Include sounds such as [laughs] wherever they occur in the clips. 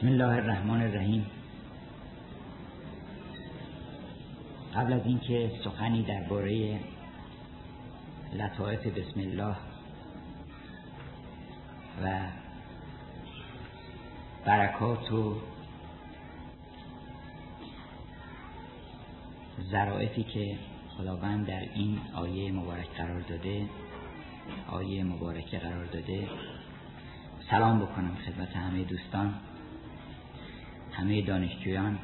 بسم الله الرحمن الرحیم. قبل از اینکه سخنی درباره لطائف بسم الله و برکات و ذرائفی که خداوند در این آیه مبارک قرار داده آیه مبارکه قرار داده سلام بکنم خدمت همه دوستان. همه دانشجویان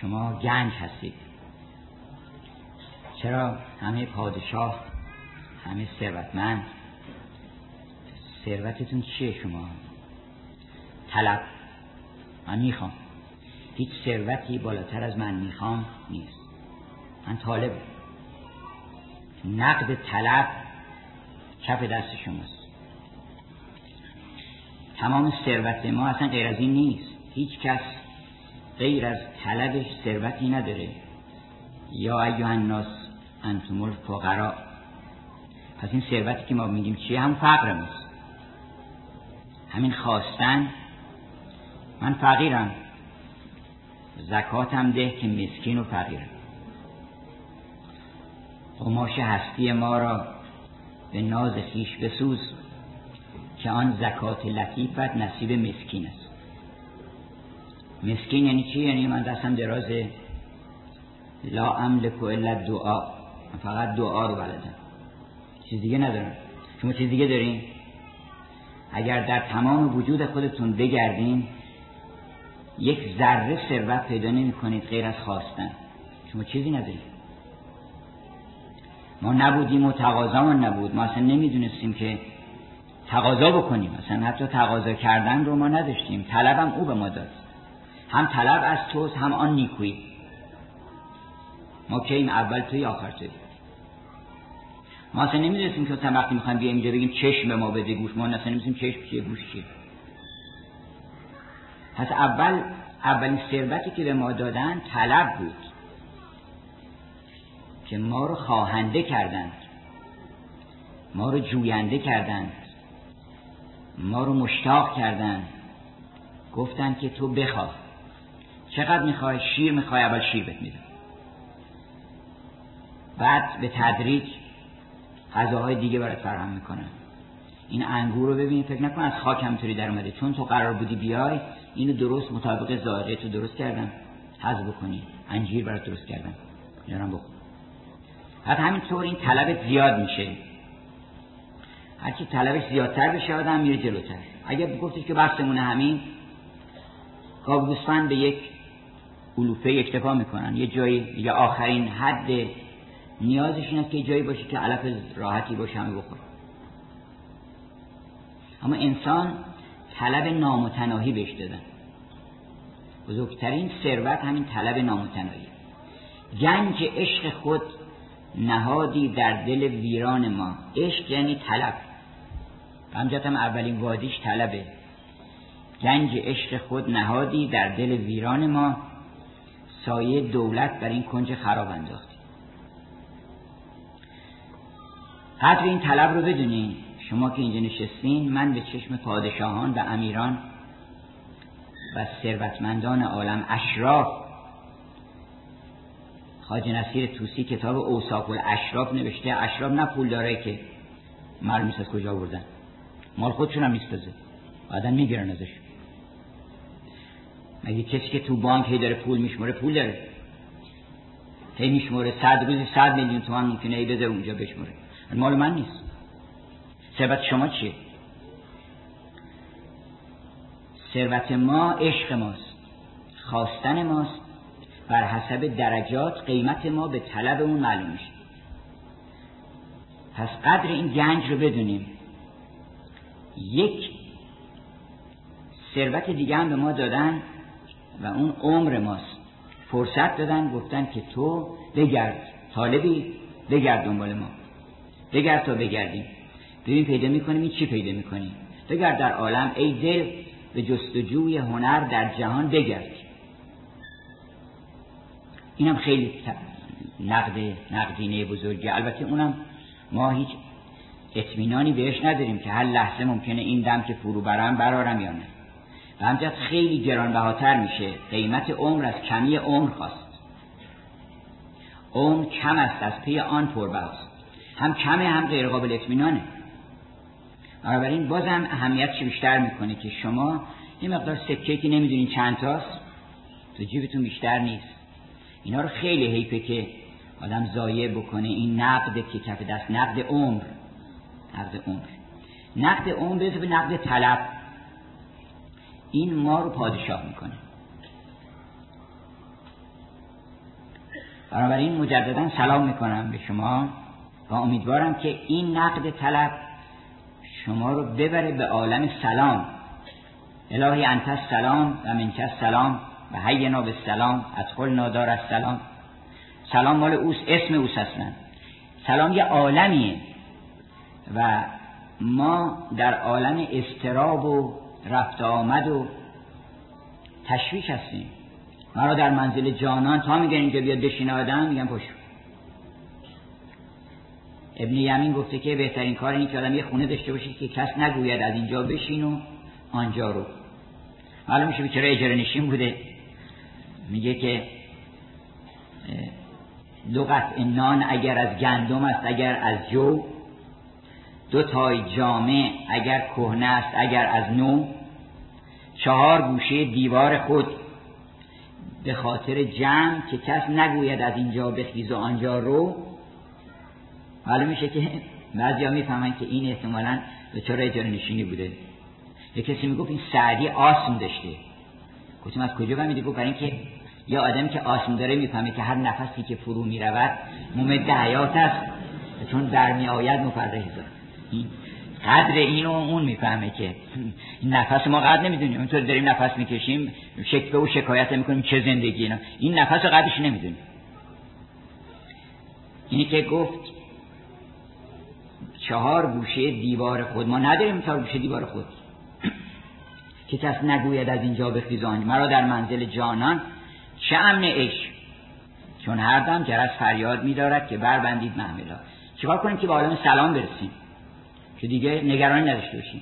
شما گنج هستید. چرا همه پادشاه همه ثروتمند؟ ثروتتون چیه شما؟ طلب. من می‌خوام. هیچ ثروتی بالاتر از من می‌خوام نیست. من طالب نقد طلب کف دست شماست. تمام ثروت ما اصلا غیر از این نیست. هیچ کس غیر از طلبش ثروتی نداره. یا ایوه الناس انتم الفقراء. پس این ثروتی که ما میگیم چیه؟ هم فقر ماست همین خواستن. من فقیرم. زکاتم ده که مسکین و فقیرم. قماش هستی ما را به ناز خیش بسوز. که آن زکات لطیفت نصیب مسکین است. مسکین یعنی چی؟ یعنی من دستم درازه لا املک الا دعا فقط دعا رو بلدم. چیز دیگه ندارم. شما چیز دیگه دارین؟ اگر در تمام وجود خودتون بگردین یک ذره ثروت پیدا نمی کنید غیر از خواستن. شما چیزی ندارید ما نبودیم و تقاضامون نبود. ما اصلا نمی‌دونستیم که تقاضا بکنیم. مثلا حتی تقاضا کردن رو ما نداشتیم. طلبم او به ما داد. هم طلب از توست هم آن نیکویی. ما که این اول توی آخر توی ما اصلا نمی‌دونستیم که مثلا وقتی می‌خوایم بیایم اینجا بگیم چشم ما بده گوش. ما اصلا نمی‌دونستیم چشم چیه گوش چیه. پس اول اولین ثروتی که به ما دادن طلب بود که ما رو خواهنده کردند. ما رو جوینده کردند. ما رو مشتاق کردند گفتند که تو بخواه چقدر می‌خوای؟ شیر می‌خوای؟ اول شیر بهت میدم. بعد به تدریج غذاهای دیگه برات فراهم می‌کنن این انگور رو ببین فکر نکن از خاک همطوری در اومده. چون تو قرار بودی بیای اینو درست مطابق ذائقه تو درست کردن حذف بکنی. انجیر برات درست کردن یارم بخور بعد همینطور این طلب زیاد میشه. هرچی طلبش زیادتر بشه آدم میره جلوتر. اگر گفتش که بحثمونه همین گاو گوسفند به یک علوفه اکتفا می‌کنن. یه جایی یا آخرین حد نیازش این که جایی باشه که علف راحتی باشه همه بخور اما انسان طلب نامتناهی بهش دادن. بزرگترین ثروت همین طلب نامتناهی. گنج عشق خود نهادی در دل ویران ما. عشق یعنی طلب. همجت هم اولین وادیش طلبه. گنج عشق خود نهادی در دل ویران ما. سایه دولت بر این کنج خراب انداختی. قدر این طلب رو بدونین. شما که اینجا نشستین من به چشم پادشاهان و امیران و ثروتمندان عالم اشراف خاج نصیر توسی کتاب اوصاف الاشراف نوشته. اشراف نه پول داره که معلوم از کجا بردن مال خودشون هم میسپزه بعدا می‌گیرن ازش. مگه کسی که تو بانک هی داره پول میشموره پول داره؟ هی میشموره. صد روزی صد میلیون تومن ممکنه هی بذاره اونجا بشموره. مال من نیست. ثروت شما چیه؟ ثروت ما عشق ماست. خواستن ماست. بر حسب درجات قیمت ما به طلبمون معلوم میشه. پس قدر این گنج رو بدونیم. یک ثروت دیگه هم به ما دادن و اون عمر ماست. فرصت دادن گفتن که تو بگرد طالبی بگرد دنبال ما. بگرد تا بگردیم. ببین پیدا می‌کنیم این چی پیدا می‌کنیم؟ بگرد در عالم ای دل به جستجوی هنر در جهان بگرد. اینم خیلی نقد نقدینه بزرگی البته اونم ما هیچ اطمینانی بهش نداریم که هر لحظه ممکنه این دم که فرو برم برارم یا نه. و همجد خیلی گرانبهاتر میشه. قیمت عمر از کمی عمر خواست. عمر کم است از پی آن پربهاست. هم کمه هم غیر قابل اطمینانه. بنابراین بازم اهمیتش بیشتر می‌کنه که شما یه مقدار سکه که نمی‌دونین چند تاست تو جیبتون بیشتر نیست. اینا رو خیلی حیفه که آدم ضایع بکنه این نقد که کف دست نقد عمر. نقد عمر. نقد عمر به نقد طلب. این ما رو پادشاه می‌کنه. بنابراین مجددا سلام می‌کنم به شما و امیدوارم که این نقد طلب شما رو ببره به عالم سلام. الهی انت سلام و منک سلام و حینا به سلام ادخل نادار از سلام سلام مال اوس اسم اوس اصلا. سلام یه عالمیه. و ما در عالم استراب و رفت آمد و تشویش هستیم. مرا در منزل جانان تا میگن اینجا بیاد بشین آدم میگن پشت. ابن یمین گفته که بهترین کار اینه که آدم یه خونه داشته باشه که کس نگوید از اینجا بشین و آنجا رو. معلوم میشه بیچاره اجاره نشین بوده. میگه که دو قطع نان اگر از گندم است اگر از جو دو تای جامع اگر کهنه است اگر از نو. چهار گوشه دیوار خود. به خاطر جمع که کس نگوید از اینجا بخیز و آنجا رو. معلوم میشه که بعضی ها می‌فهمن که این احتمالا به طور اجاره نشینی بوده. یه کسی می‌گفت این سعدی آسم داشته. گفتیم از کجا فهمیدی؟ گفت برای اینکه یا آدمی که آسم داره می‌فهمه که هر نفسی که فرو می‌رود ممد حیات است. چون در میآید مفرح این قدر اینو اون می‌فهمه که نفس ما قدر نمی‌دونیم. اونطور داریم نفس می‌کشیم شکوه و شکایت می‌کنیم چه زندگی اینا. این نفس رو قدرش نمی‌دونیم. اینی که گفت چهار گوشه دیوار خود. ما نداریم چهار گوشه دیوار خود. [clears throat] که کس نگوید از اینجا به خیزان مرا در منزل جانان چه امن عشق. چون هر دم جرس فریاد میدارد که بربندید محملا. چیکار کنیم که به عالم سلام برسیم؟ که دیگه نگرانی نداشته باشیم.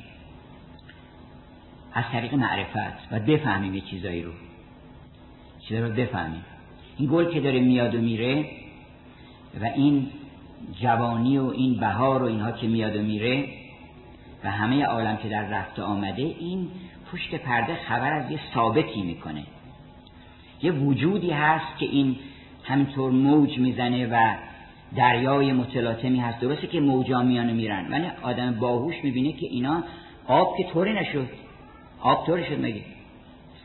از طریق معرفت و بفهمیم یه چیزایی رو. چیزایی رو بفهمیم. این گل که داره میاد و میره و این جوانی و این بهار و اینها که میاد و میره و همه عالم که در رفته آمده این پشت پرده خبر از یه ثابتی می‌کنه. یه وجودی هست که این همینطور موج می‌زنه و دریای متلاطمی هست. درسته که موجا میانه میرن ولی آدم باهوش می‌بینه که اینا آب که طوری نشد. آب طوری شد مگه؟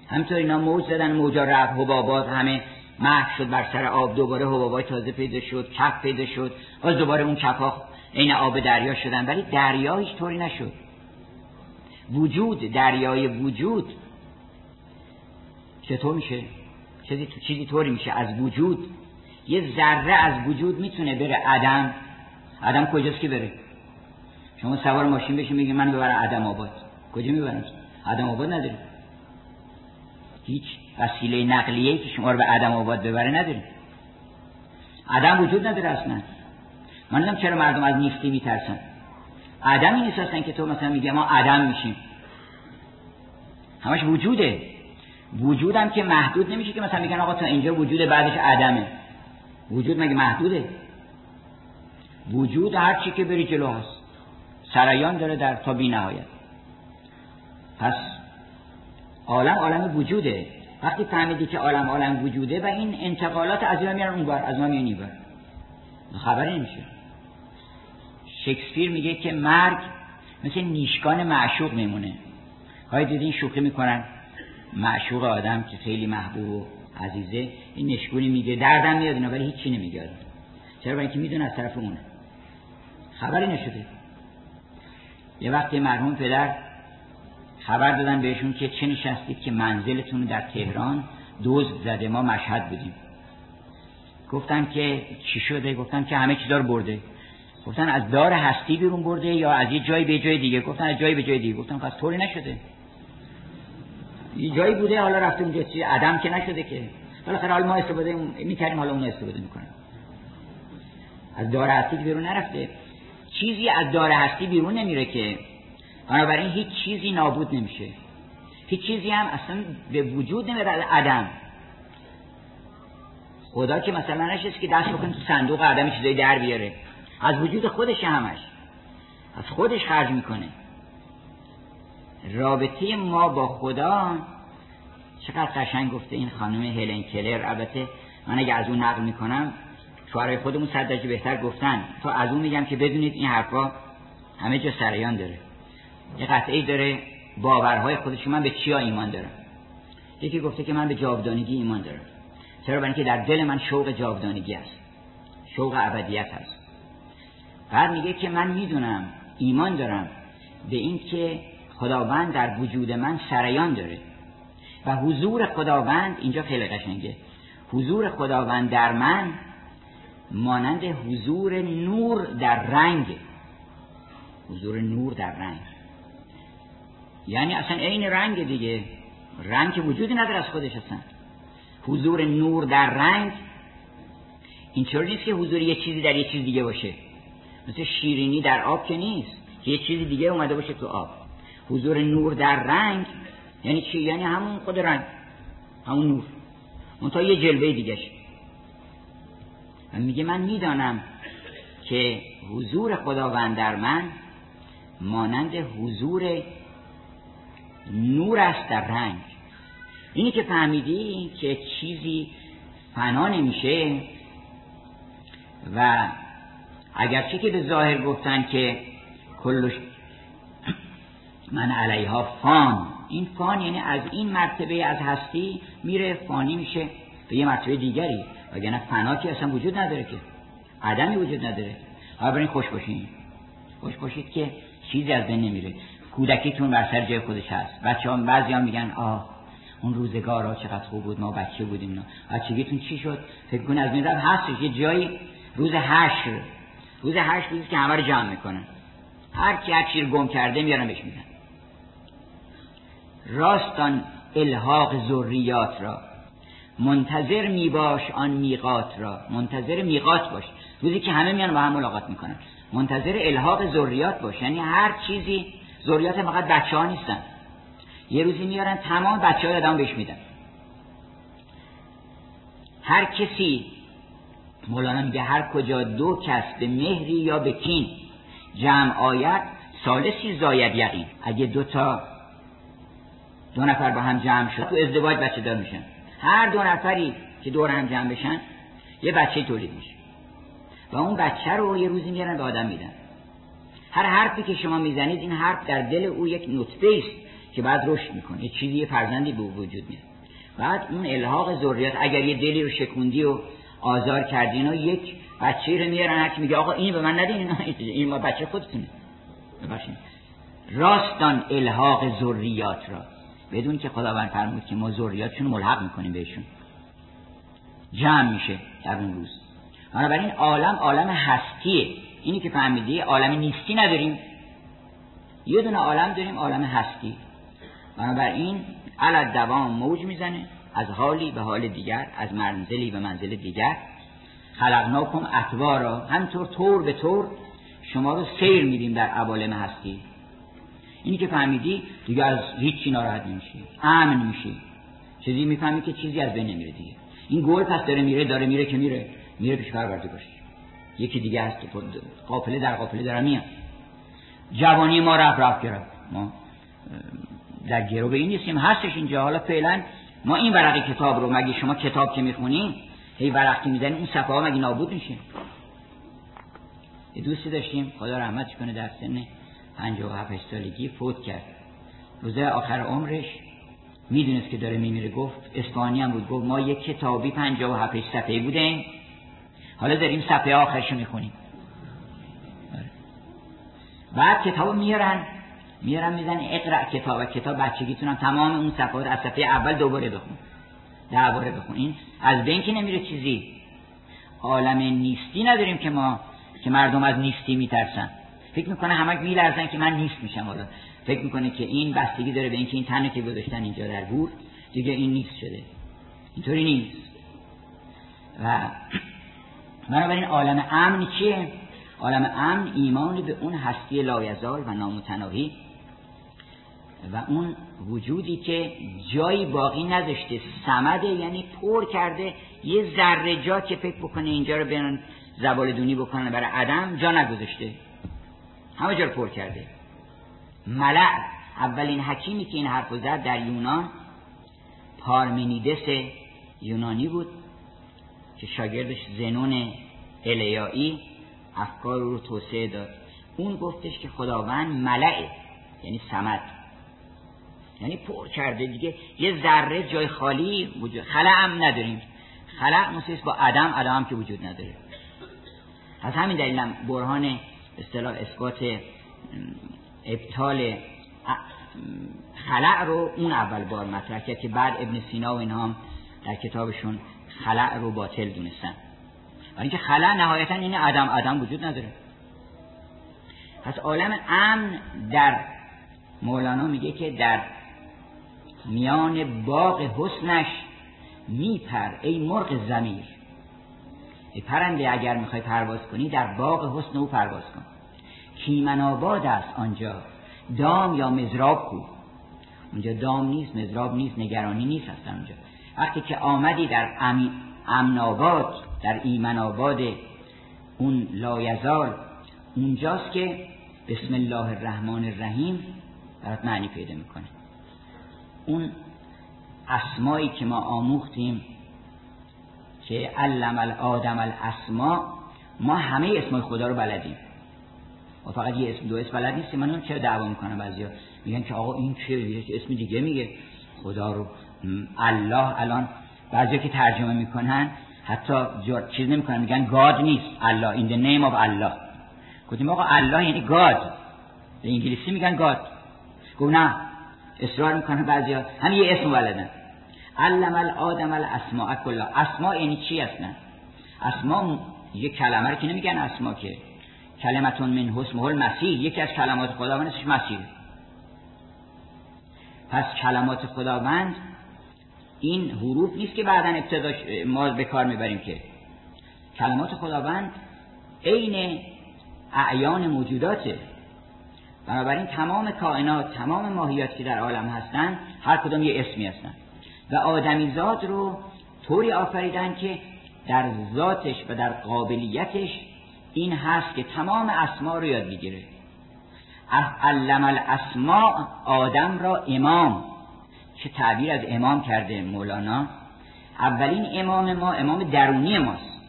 همینطور اینا موج زدن موجا رفت حبابات همه محو شد بر سر آب دوباره حبابای تازه پیدا شد کف پیدا شد. باز دوباره اون کفا عین آب دریا شدن ولی دریا هیچ طوری نشد. وجود دریای وجود. چطور میشه؟ چیزی چیزی طوری میشه از وجود یه ذره از وجود می‌تونه بره. عدم عدم کجاست که بره؟ شما سوار ماشین بشین میگی من ببرم عدم آباد. کجا می‌برم؟ عدم آباد نداری هیچ وسیله نقلیه که شما رو به عدم آباد ببره نداری عدم وجود نداره اصلا. من نمی‌دونم چرا مردم از نیستی میترسن. عدمی نیست اصلا که تو مثلا میگه ما عدم میشیم. همش وجوده. وجودم که محدود نمیشه که مثلا میگن آقا تا اینجا وجود بعدش عدمه وجود مگه محدوده؟ وجود هر چی که بری جلو هست سرایان داره در تا بی نهایت پس عالم عالم وجوده. وقتی فهمیدی که عالم عالم وجوده و این انتقالات از این میارن اونور از ما میان اینور. خبری نمیشه شکسپیر میگه که مرگ مثل نیشگان معشوق میمونه. های دیدین شوخی می‌کنن. معشوق آدم که خیلی محبوب و عزیزه این نشگونی میگه دردم میاد اینا ولی هیچی نمیگه چرا؟ برای اینکه می‌دونه از طرف اونه. خبری نشده یه وقتی مرحوم پدر خبر دادن بهشون که چه نشستید که منزلتون در تهران دوز زده ما مشهد بودیم. گفتن که چی شده؟ گفتن که همه چیزا رو برده. گفتن از دار هستی بیرون برده یا از یه جایی به جای دیگه؟ گفتن از جایی به جای دیگه. گفتن پس طوری نشده. یه جایی بوده حالا رفته اونجا چی عدم که نشده که. بالاخره حالا ما استفاده می‌کردیم حالا اون استفاده می‌کنیم از دار هستی بیرون نرفته. چیزی از دار هستی بیرون نمیره که. بنابراین هیچ چیزی نابود نمیشه. هیچ چیزی هم اصلا به وجود نمیاد عدم. خدا که مثلا نشست که دست بکنه تو صندوق عدم چیزایی در بیاره. از وجود خودش همش. از خودش خرج می‌کنه. رابطه ما با خدا چقدر قشنگ گفته این خانم هلن کلر. البته من اگه از اون نقل می‌کنم شوهرای خودمون صد درجه بهتر گفتن. تا از اون میگم که بدونید این حرفا همه جا سریان داره. یه قطعه داره باورهای خودش من به چیا ایمان دارم. یکی گفته که من به جاودانگی ایمان دارم. چرا؟ برای که در دل من شوق جاودانگی است. شوق ابدیت است. بعد میگه که من می‌دونم ایمان دارم به این که خداوند در وجود من سریان داره. و حضور خداوند اینجا خیلی قشنگه. حضور خداوند در من مانند حضور نور در رنگ. حضور نور در رنگ. یعنی اصلا عین رنگ دیگه. رنگ وجودی نداره از خودش اصلا. حضور نور در رنگ. اینطور نیست که حضور یه چیزی در یه چیز دیگه باشه؟ مثل شیرینی در آب که نیست. یه چیزی دیگه اومده باشه تو آب. حضور نور در رنگ یعنی چی؟ یعنی همون خود رنگ همون نور. تا یه جلوه دیگه و میگه من می‌دانم که حضور خداوند در من مانند حضور نور است در رنگ. اینی که فهمیدی که چیزی فنا نمیشه و اگرچه که به ظاهر گفتن که کلش من علیها فان. این فان یعنی از این مرتبه از هستی میره فانی میشه به یه مرتبه دیگری. وگرنه فنا که اصلا وجود نداره که. عدمی وجود نداره. حالا برین خوش باشین. خوش باشید که چیزی از بین نمیره. کودکیتون بر سر جای خودش هست. بچه هم بعضی هم میگن آه اون روزگار ها چقدر خوب بود ما بچه بودیم. نه. بچگیتون چی شد؟ فکر کن از این هستش. یه جایی روز هشت. روز هشت روزی که همه رو جمع می‌کنن. هر کی هر چی گم کرده میارن بهش میدن راستان الحاق ذریات را. منتظر میباش آن میقات را. منتظر میقات باش. روزی که همه میان با هم ملاقات می‌کنن. منتظر الحاق ذریات باش. یعنی هر چیزی ذریات فقط بچه ها نیستن. یه روزی میارن تمام بچه های آدم بهش میدن. هر کسی مولانا میگه هر کجا دو کس به مهری یا به کین جمع آید سالسی زاید یقین. اگه دو تا دو نفر با هم جمع شد. تو ازدواج بچه دار میشن. هر دو نفری که دور هم جمع بشن یه بچه تولید میشه. و اون بچه رو یه روزی میارن به آدم میدن. هر حرفی که شما می‌زنید این حرف در دل او یک نطفه است که بعد رشد می‌کنه. یه چیزی یه فرزندی به وجود میاد. بعد اون الحاق ذریات اگر یه دلی رو شکوندی و آزار کردین و یک بچه رو میارن هر میگه آقا این به من ندین این ما بچه خودتونه. راستان الحاق ذریات را. بدون که خداوند فرمود که ما ذریاتشون ملحق می‌کنیم بهشون. جمع میشه در اون روز. بنابراین عالم عالم هستیه. اینی که فهمیدی عالم نیستی نداریم. یه دونه عالم داریم عالم هستی. بنابراین علت دوام موج می‌زنه. از حالی به حال دیگر از منزلی به منزل دیگر. خلقناکم اطوارا. همطور طور به طور. شما رو سیر میدیم در عوالم هستی. اینی که فهمیدی دیگه از هیچی ناراحت نمیشی. امن میشی. چیزی می‌فهمی که چیزی از بین نمیره دیگه. این گل پس داره میره داره میره که میره. میره پیش پرورده باشه یکی دیگه هست که قافله در قافله داره میاد جوانی ما رفت رفت گرفت ما در گرو به این نیستیم. هستش اینجا. حالا فعلا ما این ورق کتاب رو مگه شما کتاب که می‌خونین هی ورق که می‌زنین اون صفحه ها مگه نابود میشه؟ یه دوستی داشتیم. خدا رحمتش کنه در سن و هفت سالگی فوت کرد. روزه آخر عمرش می‌دونست که داره میمیره. گفت اسپانی هم بود. گفت ما یک کتابی و هفت صفحه بودیم. حالا داریم صفحه آخرشو می‌خونیم. آره. بعد کتاب میارن. میارن میزن اقرا کتاب کتاب بچگیتونم تمام اون صفحات از صفحه اول دوباره بخون. درباره بخون. این از بین که نمیره چیزی. عالم نیستی نداریم که ما که مردم از نیستی میترسن. فکر می‌کنه همه میلرزن که من نیست میشم حالا. فکر می‌کنه که این بستگی داره به اینکه این تنه که گذاشتن اینجا در گور دیگه این نیست شده. اینطوری نیست. و بنابراین عالم امن چیه؟ عالم امن ایمان به اون هستی لایزال و نامتناهی و اون وجودی که جایی باقی نداشته سمده یعنی پر کرده یه ذره جا که فکر بکنه اینجا رو بیان زبال دونی بکنه برای عدم جا نگذاشته. همه جا پر کرده. ملع اولین حکیمی که این حرف زد در یونان پارمنیدس یونانی بود که شاگردش زنون الیایی افکار رو توسعه داد. اون گفتش که خداوند ملعه یعنی سمت یعنی پر کرده دیگه. یه ذره جای خالی وجود خلع هم نداریم. خلع مثل با عدم عدم هم که وجود نداره. از همین دلیل برهان اصطلاح اثبات ابطال خلع رو اون اول بار مطرح کرد که بعد ابن سینا و اینها در کتابشون خلع رو باطل دونستن. و اینکه خلع نهایتا این عدم عدم وجود نداره. پس عالم امن در مولانا میگه که در میان باغ حسنش میپر ای مرغ زمیر. ای پرنده اگر می‌خوای پرواز کنی در باغ حسن او پرواز کن. کیمن آباد است آنجا. دام یا مزراب کو؟ اونجا دام نیست مزراب نیست نگرانی نیست هستن اونجا. وقتی که آمدی در امن آباد در ایمن آباد اون لایزال اونجاست که بسم الله الرحمن الرحیم برات معنی پیدا می‌کنه. اون اسمایی که ما آموختیم که علم الادم الاسما ما همه اسمای خدا رو بلدیم. و فقط یه اسم دو اسم بلد نیستیم. من چرا دعوا می‌کنم بعضیا. میگن که آقا این چه اسم دیگه میگه. خدا رو. الله الان. بعضیا که ترجمه می‌کنن حتی چیز نمی‌کنن. میگن گاد نیست. الله. In the name of الله. گفتیم آقا الله یعنی گاد. به انگلیسی میگن گاد. گفت نه. اصرار می‌کنه بعضیا. هم یه اسم بلدن. علم الادم الاسماء کلا. اسماء یعنی چی هستن اسماء یه کلمه رو که نمیگن اسما که. کلمتون من حسمه المسیح. یکی از کلمات خداوند اسمش مسیح. پس کلمات خداوند این حروف نیست که بعدا ابتداش ما به کار می‌بریم که. کلمات خداوند عین اعیان موجوداته. بنابراین تمام کائنات تمام ماهیات که در عالم هستند هر کدام یه اسمی هستن. و آدمیزاد رو طوری آفریدن که در ذاتش و در قابلیتش این هست که تمام اسما رو یاد بگیره علم الاسماء آدم را امام که تعبیر از امام کرده مولانا. اولین امام ما امام درونی ماست.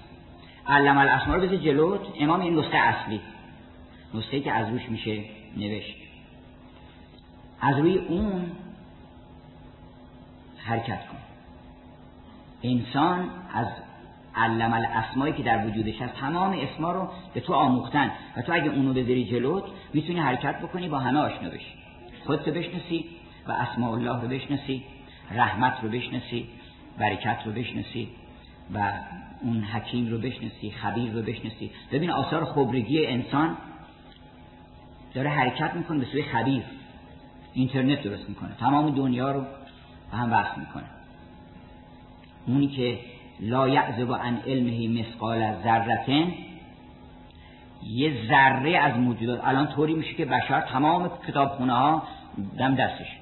علم الاسماء رو بذار جلوت امام این نسخه اصلی. نسخه که از روش میشه نوشت. از روی اون حرکت کن انسان از علم الاسمایی که در وجودش هست تمام اسما رو به تو آموختن و تو اگه اونو بذاری جلوت می‌تونی حرکت بکنی با همه آشنا بشی. خودت بشناسی و اسماء الله رو بشناسی رحمت رو بشناسی برکت رو بشناسی و اون حکیم رو بشناسی خبیر رو بشناسی. ببین آثار خبرگی انسان داره حرکت می‌کنه به سوی خبیر. اینترنت درست می‌کنه. تمام دنیا رو به هم می‌کنه. اونی که لا یعذب عن علمه مثقال ذرتن یه ذره از موجودات. الان طوری میشه که بشر تمام کتابخونه ها دم دستش.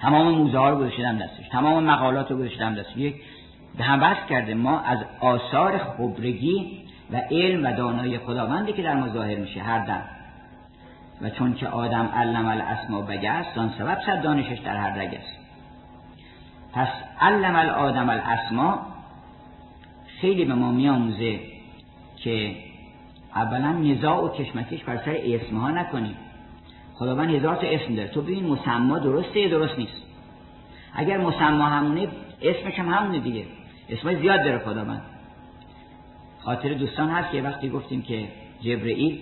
تمام موزه ها رو گذاشته دم دستش. تمام مقالات رو گذاشته دم دستش. یک به هم بحث کرده ما از آثار خبرگی و علم و دانایی خداونده که در مظاهر میشه هر دم. و چون که آدم علم الاسما بگست آن سبب صد دانشش در هر رگ است. پس علم الادم الاسما خیلی به ما میآموزه که اولا نزاع و کشمکش بر سر اسمها نکنیم. خداوند هزار تا اسم داره. تو ببین مسما درسته یا درست نیست؟ اگر مسما همونه اسمش هم همونه دیگه. اسمای زیاد داره خداوند. خاطر دوستان هست که وقتی گفتیم که جبرئیل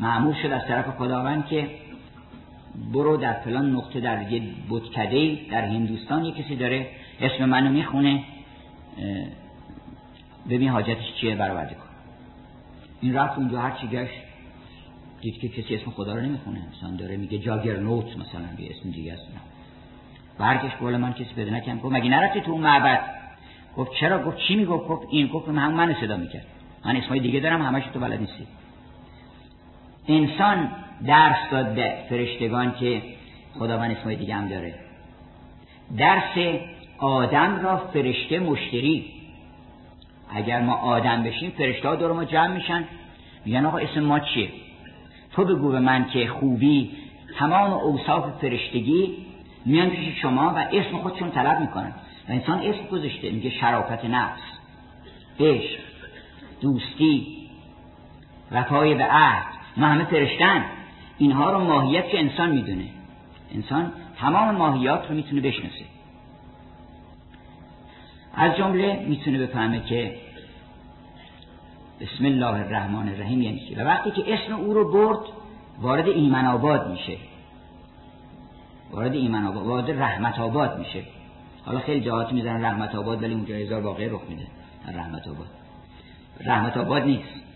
معمول شد از طرف خداوند که برو در فلان نقطه در یه بودکده در هندوستان یه کسی داره اسم منو می‌خونه ببین حاجتش چیه برآورده کن. این رفت اونجا هر چی گشت دید که کسی اسم خدا رو نمی‌خونه. مثلا داره میگه جاگر نوت مثلا یه اسم دیگه است. برگشت قول من کسی پیدا نکردم گفت مگه نرفتی تو اون معبد؟ گفت چرا؟ گفت چی می‌گفت؟ گفت این گفت من من صدا می‌کرد. من اسمای دیگه دارم همش تو بلد نیستی. انسان درس داد به فرشتگان که خداوند اسمای دیگه هم داره. درس آدم را فرشته مشتری. اگر ما آدم بشیم فرشته ها دور ما جمع میشن. میگن آقا اسم ما چیه؟ تو بگو به من که خوبی. تمام اوصاف فرشتگی میان پیش شما و اسم خودشون طلب می‌کنن. و انسان اسم گذاشته. میگه شرافت نفس عشق دوستی وفای به عهد. ما همه فرشتن اینها رو ماهیت که انسان می‌دونه. انسان تمام ماهیات رو می‌تونه بشناسه. از جمله می‌تونه بفهمه که بسم الله الرحمن الرحیم یعنی چی؟ و وقتی که اسم او رو برد وارد ایمن آباد میشه. وارد ایمن آباد وارد رحمت آباد میشه. حالا خیلی جهات می‌زنن رحمت آباد ولی اونجا هزار واقعی رخ میده. رحمت آباد. رحمت آباد نیست.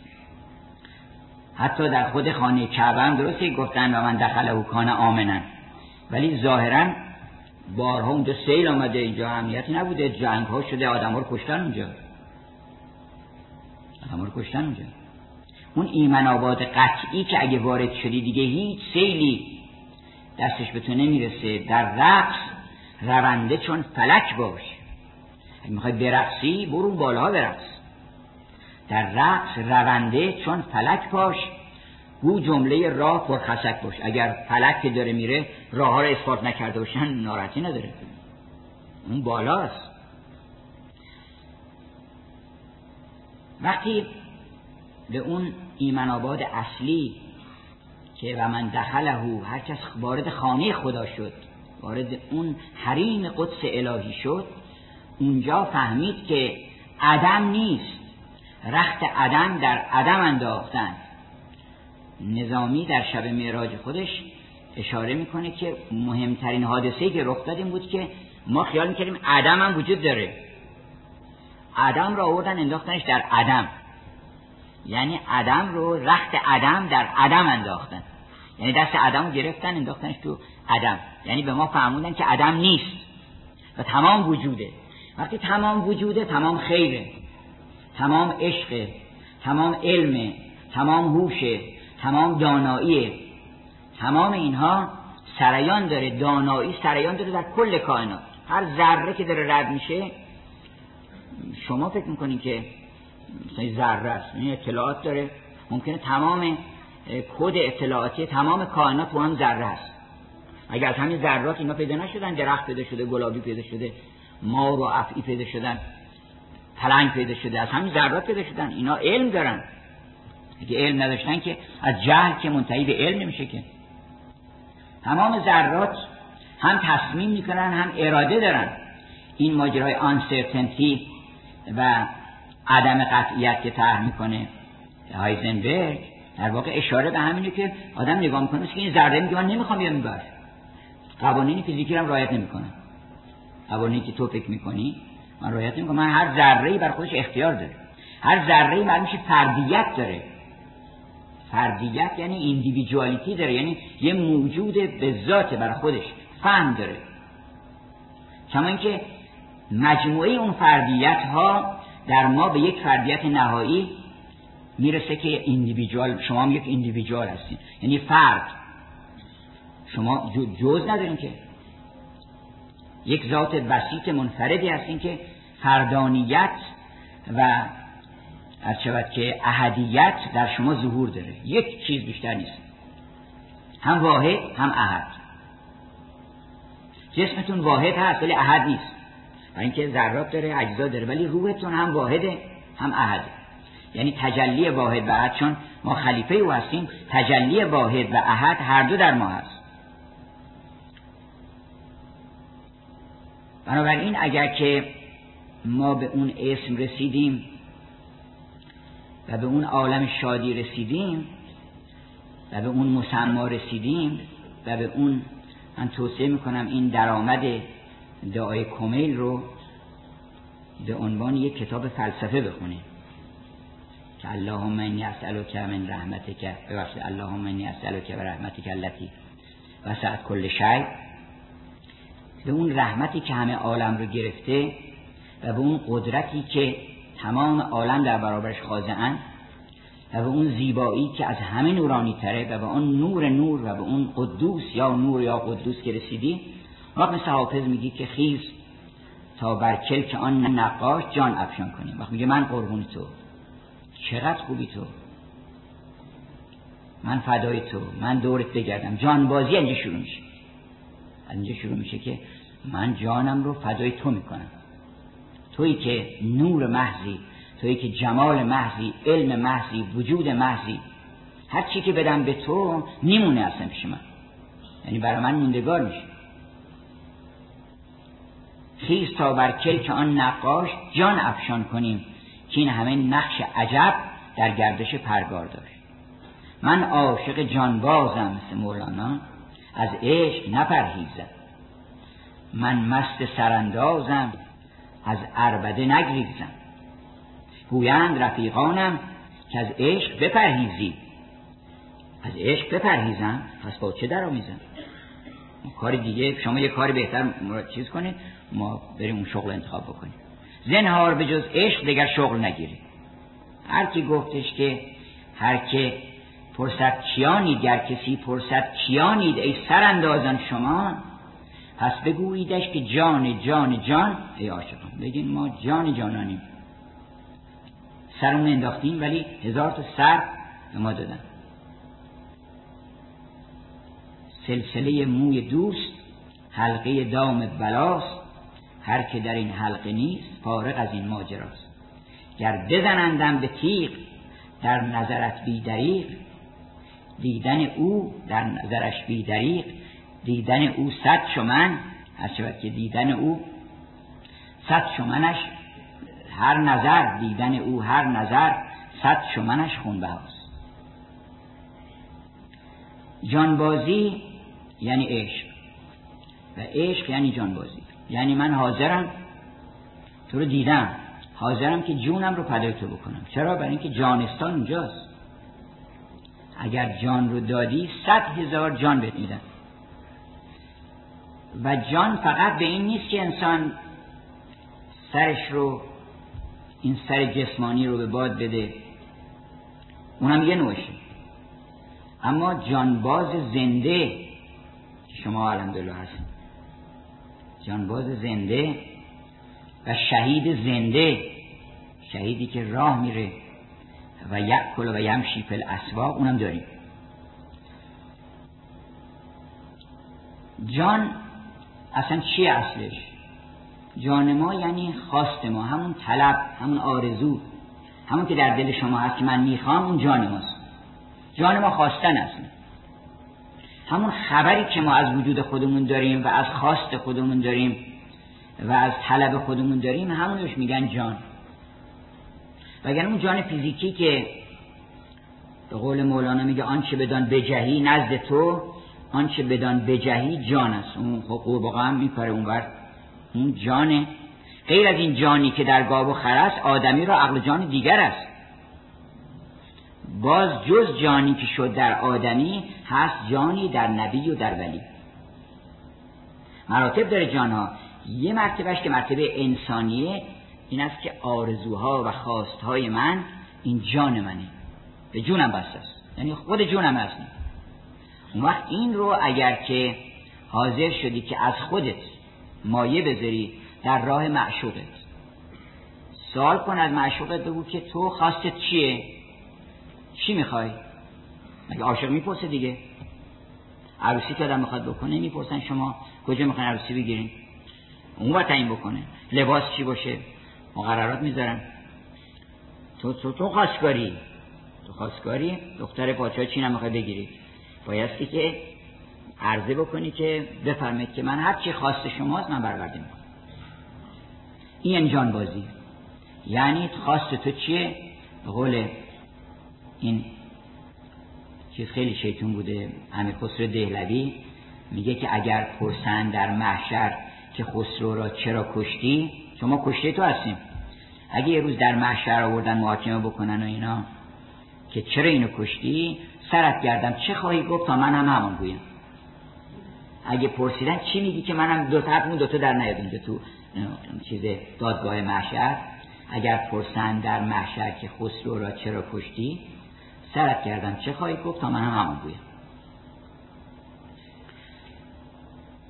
حتی در خود خانه کعبه هم درسته گفتن و من دخل او کان آمنن. ولی ظاهرا بارها اونجا سیل آمده اینجا اهمیتی نبوده. جنگ ها شده آدم ها رو کشتن اونجا. آدم رو کشتن اونجا. اون ایمن آباد قطعی که اگه وارد شدی دیگه هیچ سیلی دستش به تو نمی‌رسه. در رقص رونده چون فلک باش. اگه می‌خوای برقصی برو بالا برقص. در رقص رونده چون فلک باش او جمله راه پرخسک باش. اگر فلک که داره میره راه ها رو اثبات نکرده باشن ناراحتی نداره. اون بالاست. وقتی به اون ایمن آباد اصلی که و من دخله هر کس وارد خانه خدا شد وارد اون حریم قدس الهی شد اونجا فهمید که عدم نیست. رخت عدم در عدم انداختن. نظامی در شب معراج خودش اشاره می‌کنه که مهمترین حادثه که رخ داد این بود که ما خیال می‌کردیم عدم هم وجود داره. عدم را آوردن انداختنش در عدم. یعنی عدم رو رخت عدم در عدم انداختن. یعنی دست عدم رو گرفتن انداختنش تو عدم. یعنی به ما فهموندن که عدم نیست و تمام وجوده. وقتی تمام وجوده تمام خیره. تمام عشق تمام علم تمام هوشه تمام دانایی. تمام اینها سریان داره دانایی سریان داره در کل کائنات. هر ذره که داره رد میشه شما فکر می‌کنید که مثلا ذره است این اطلاعات داره. ممکنه تمام کد اطلاعاتی تمام کائنات تو هم ذره است اگر از همین ذرات اینا پیدا نشدن درخت پیدا شده گلابی پیدا شده مار و افعی پیدا شدن. پلنگ پیدا شده از همین ذرات پیدا شدن. اینا علم دارن. اگه علم نداشتن که از جهل که منتهی به علم نمیشه که. تمام ذرات هم تصمیم می‌کنن هم اراده دارن. این ماجرای uncertainty و عدم قطعیت که طرح می‌کنه هایزنبرگ در واقع اشاره به همینه که آدم نگاه می‌کنه که این ذره میگه من نمی‌خوام بیام بر قوانین فیزیکی هم رعایت نمی‌کنم قوانینی که تو فکر می‌کنی من رعایت نمی‌کنم. من هر ذره بر خودش اختیار داره. هر ذره معلوم میشه فردیت داره. فردیت یعنی individuality داره. یعنی یه موجود به ذات بر خودش. فهم داره. کما اینکه مجموعه اون فردیت ها در ما به یک فردیت نهایی می‌رسه که individual شما هم یک individual هستین. یعنی فرد. شما جز ندارین که. یک ذات بسیط منفردی هستین که فردانیت و عرض شود که احدیت در شما ظهور داره. یک چیز بیشتر نیست. هم واحد هم احد. جسمتون واحد هست ولی احد نیست. و اینکه ذرات داره اجزا داره ولی روحتون هم واحده هم احد یعنی تجلی واحد و احد چون ما خلیفه او هستیم تجلی واحد و احد هر دو در ما هست. بنابراین اگر که ما به اون اسم رسیدیم و به اون عالم شادی رسیدیم و به اون مسما رسیدیم و به اون من توصیه می‌کنم این درآمد دعای کمیل رو به عنوان یک کتاب فلسفه بخونیم. که اللهم انی اسالک من رحمتک ببخشید اللهم انی اسالک و رحمتک التي وسعت کل شیء به اون رحمتی که همه عالم رو گرفته و به اون قدرتی که تمام عالم در برابرش خاضعن و به اون زیبایی که از همه نورانی تره و به اون نور نور و به اون قدوس یا نور یا قدوس که رسیدی وقت مثل حافظ میگی که خیز تا بر کلک آن نقاش جان افشان کنیم وقت میگه من قربون تو. چقدر خوبی تو. من فدای تو. من دورت بگردم. جان بازی اینجا شروع میشه. اینجا شروع میشه که من جانم رو فدای تو می‌کنم. تویی که نور محضی تویی که جمال محضی علم محضی وجود محضی هر چی که بدم به تو میمونه اصلا پیش من. یعنی برای من موندگار میشه. خیز تا بر کلک آن نقاش جان افشان کنیم که این همه نقش عجب در گردش پرگار داشت من عاشق جانبازم مثل مولانا. از عشق نپرهیزم من مست سراندازم از عربده نگریزم. گویند رفیقانم که از عشق بپرهیزی. از عشق بپرهیزم؟ پس با چه در آمیزم کار دیگه شما یه کاری بهتر چیز کنید ما بریم اون شغل انتخاب بکنیم. زنهار به جز عشق دیگر شغل نگیرید. هر کی گفتش که هر که پرسد کیانید گر کسی پرسد کیانید ای سراندازان شما؟ پس بگوییدش که جان جان جان ای عاشقان بگین ما جان جانانیم. سرمون انداختیم ولی هزار تا سر به ما دادن. سلسله موی دوست حلقه دام بلاست. هر که در این حلقه نیست فارغ از این ماجراست. گر بزنندم به تیغ در نظرت بی دریق دیدن او در نظرش بی دریق دیدن او صد شمن هر شود که دیدن او صد شمنش هر نظر دیدن او هر نظر صد شمنش خون بهاست جانبازی یعنی عشق. و عشق یعنی جانبازی. یعنی من حاضرم تو رو دیدم. حاضرم که جونم رو پدای تو بکنم. چرا؟ برای اینکه جانستان اونجاست اگر جان رو دادی صد هزار جان بهت میدن. و جان فقط به این نیست که انسان سرش رو این سر جسمانی رو به باد بده. اونم یه نوشه اما جانباز زنده که شما الحمدلله هستید جانباز زنده و شهید زنده شهیدی که راه میره. و کل و یمشی پل اسواق اونم داریم. جان اصلا چیه اصلش؟ جان ما یعنی خواست ما همون طلب همون آرزو همون که در دل شما هست که من می‌خوام اون جان ماست. جان ما خواستن است. همون خبری که ما از وجود خودمون داریم و از خواست خودمون داریم و از طلب خودمون داریم همونش میگن جان. وگر اون جان فیزیکی که به قول مولانا میگه آنچه بدان بجهی نزد تو آنچه بدان بجهی جان است. اون خب هم میکاره اون اون جانه. غیر از این جانی که در گاو و خر آدمی را عقل جان دیگر است. باز جز جانی که شد در آدمی هست جانی در نبی و در ولی. مراتب داره جانها. یه مرتبهش که مرتبه انسانیه این است که آرزوها و خواستهای من این جان منه. به جونم بسته است. یعنی خود جونم هست. اون وقت این رو اگر که حاضر شدی که از خودت مایه بذاری در راه معشوقت. سوال کن از معشوقت بگو که تو خواستت چیه؟ چی می‌خوای؟ مگه عاشق می‌پرسه دیگه؟ عروسی که آدم می‌خواد بکنه می‌پرسن شما کجا می‌خواین عروسی بگیرین؟ اون باید تعیین بکنه. لباس چی باشه؟ مقررات می‌ذارن تو تو تو خواستگاری. تو خواستگاری دختر پاچه چی نمی‌خوای بگیری؟ بایستی که عرضه بکنی که بفرمید که من هر چی خواست شماست من برآورده می‌کنم. این انجان بازی یعنی خواست تو چیه؟ به قول این چیز خیلی شیطون بوده همه خسرو دهلوی. میگه که اگر پرسند در محشر که خسرو را چرا کشتی شما کشته تو هستیم. اگه یه روز در محشر آوردن محاکمه بکنن و اینا که چرا اینو کشتی؟ سرت گردم. چه خواهی گفت تا من هم همان گویم؟ اگه پرسیدن چی میگی که منم دو تا دو تا در نیاد اینجا تو چیز دادگاه محشر؟ اگر پرسند در محشر که خسرو را چرا کشتی سرت کردم چه خواهی گفت تا من هم همون گویم؟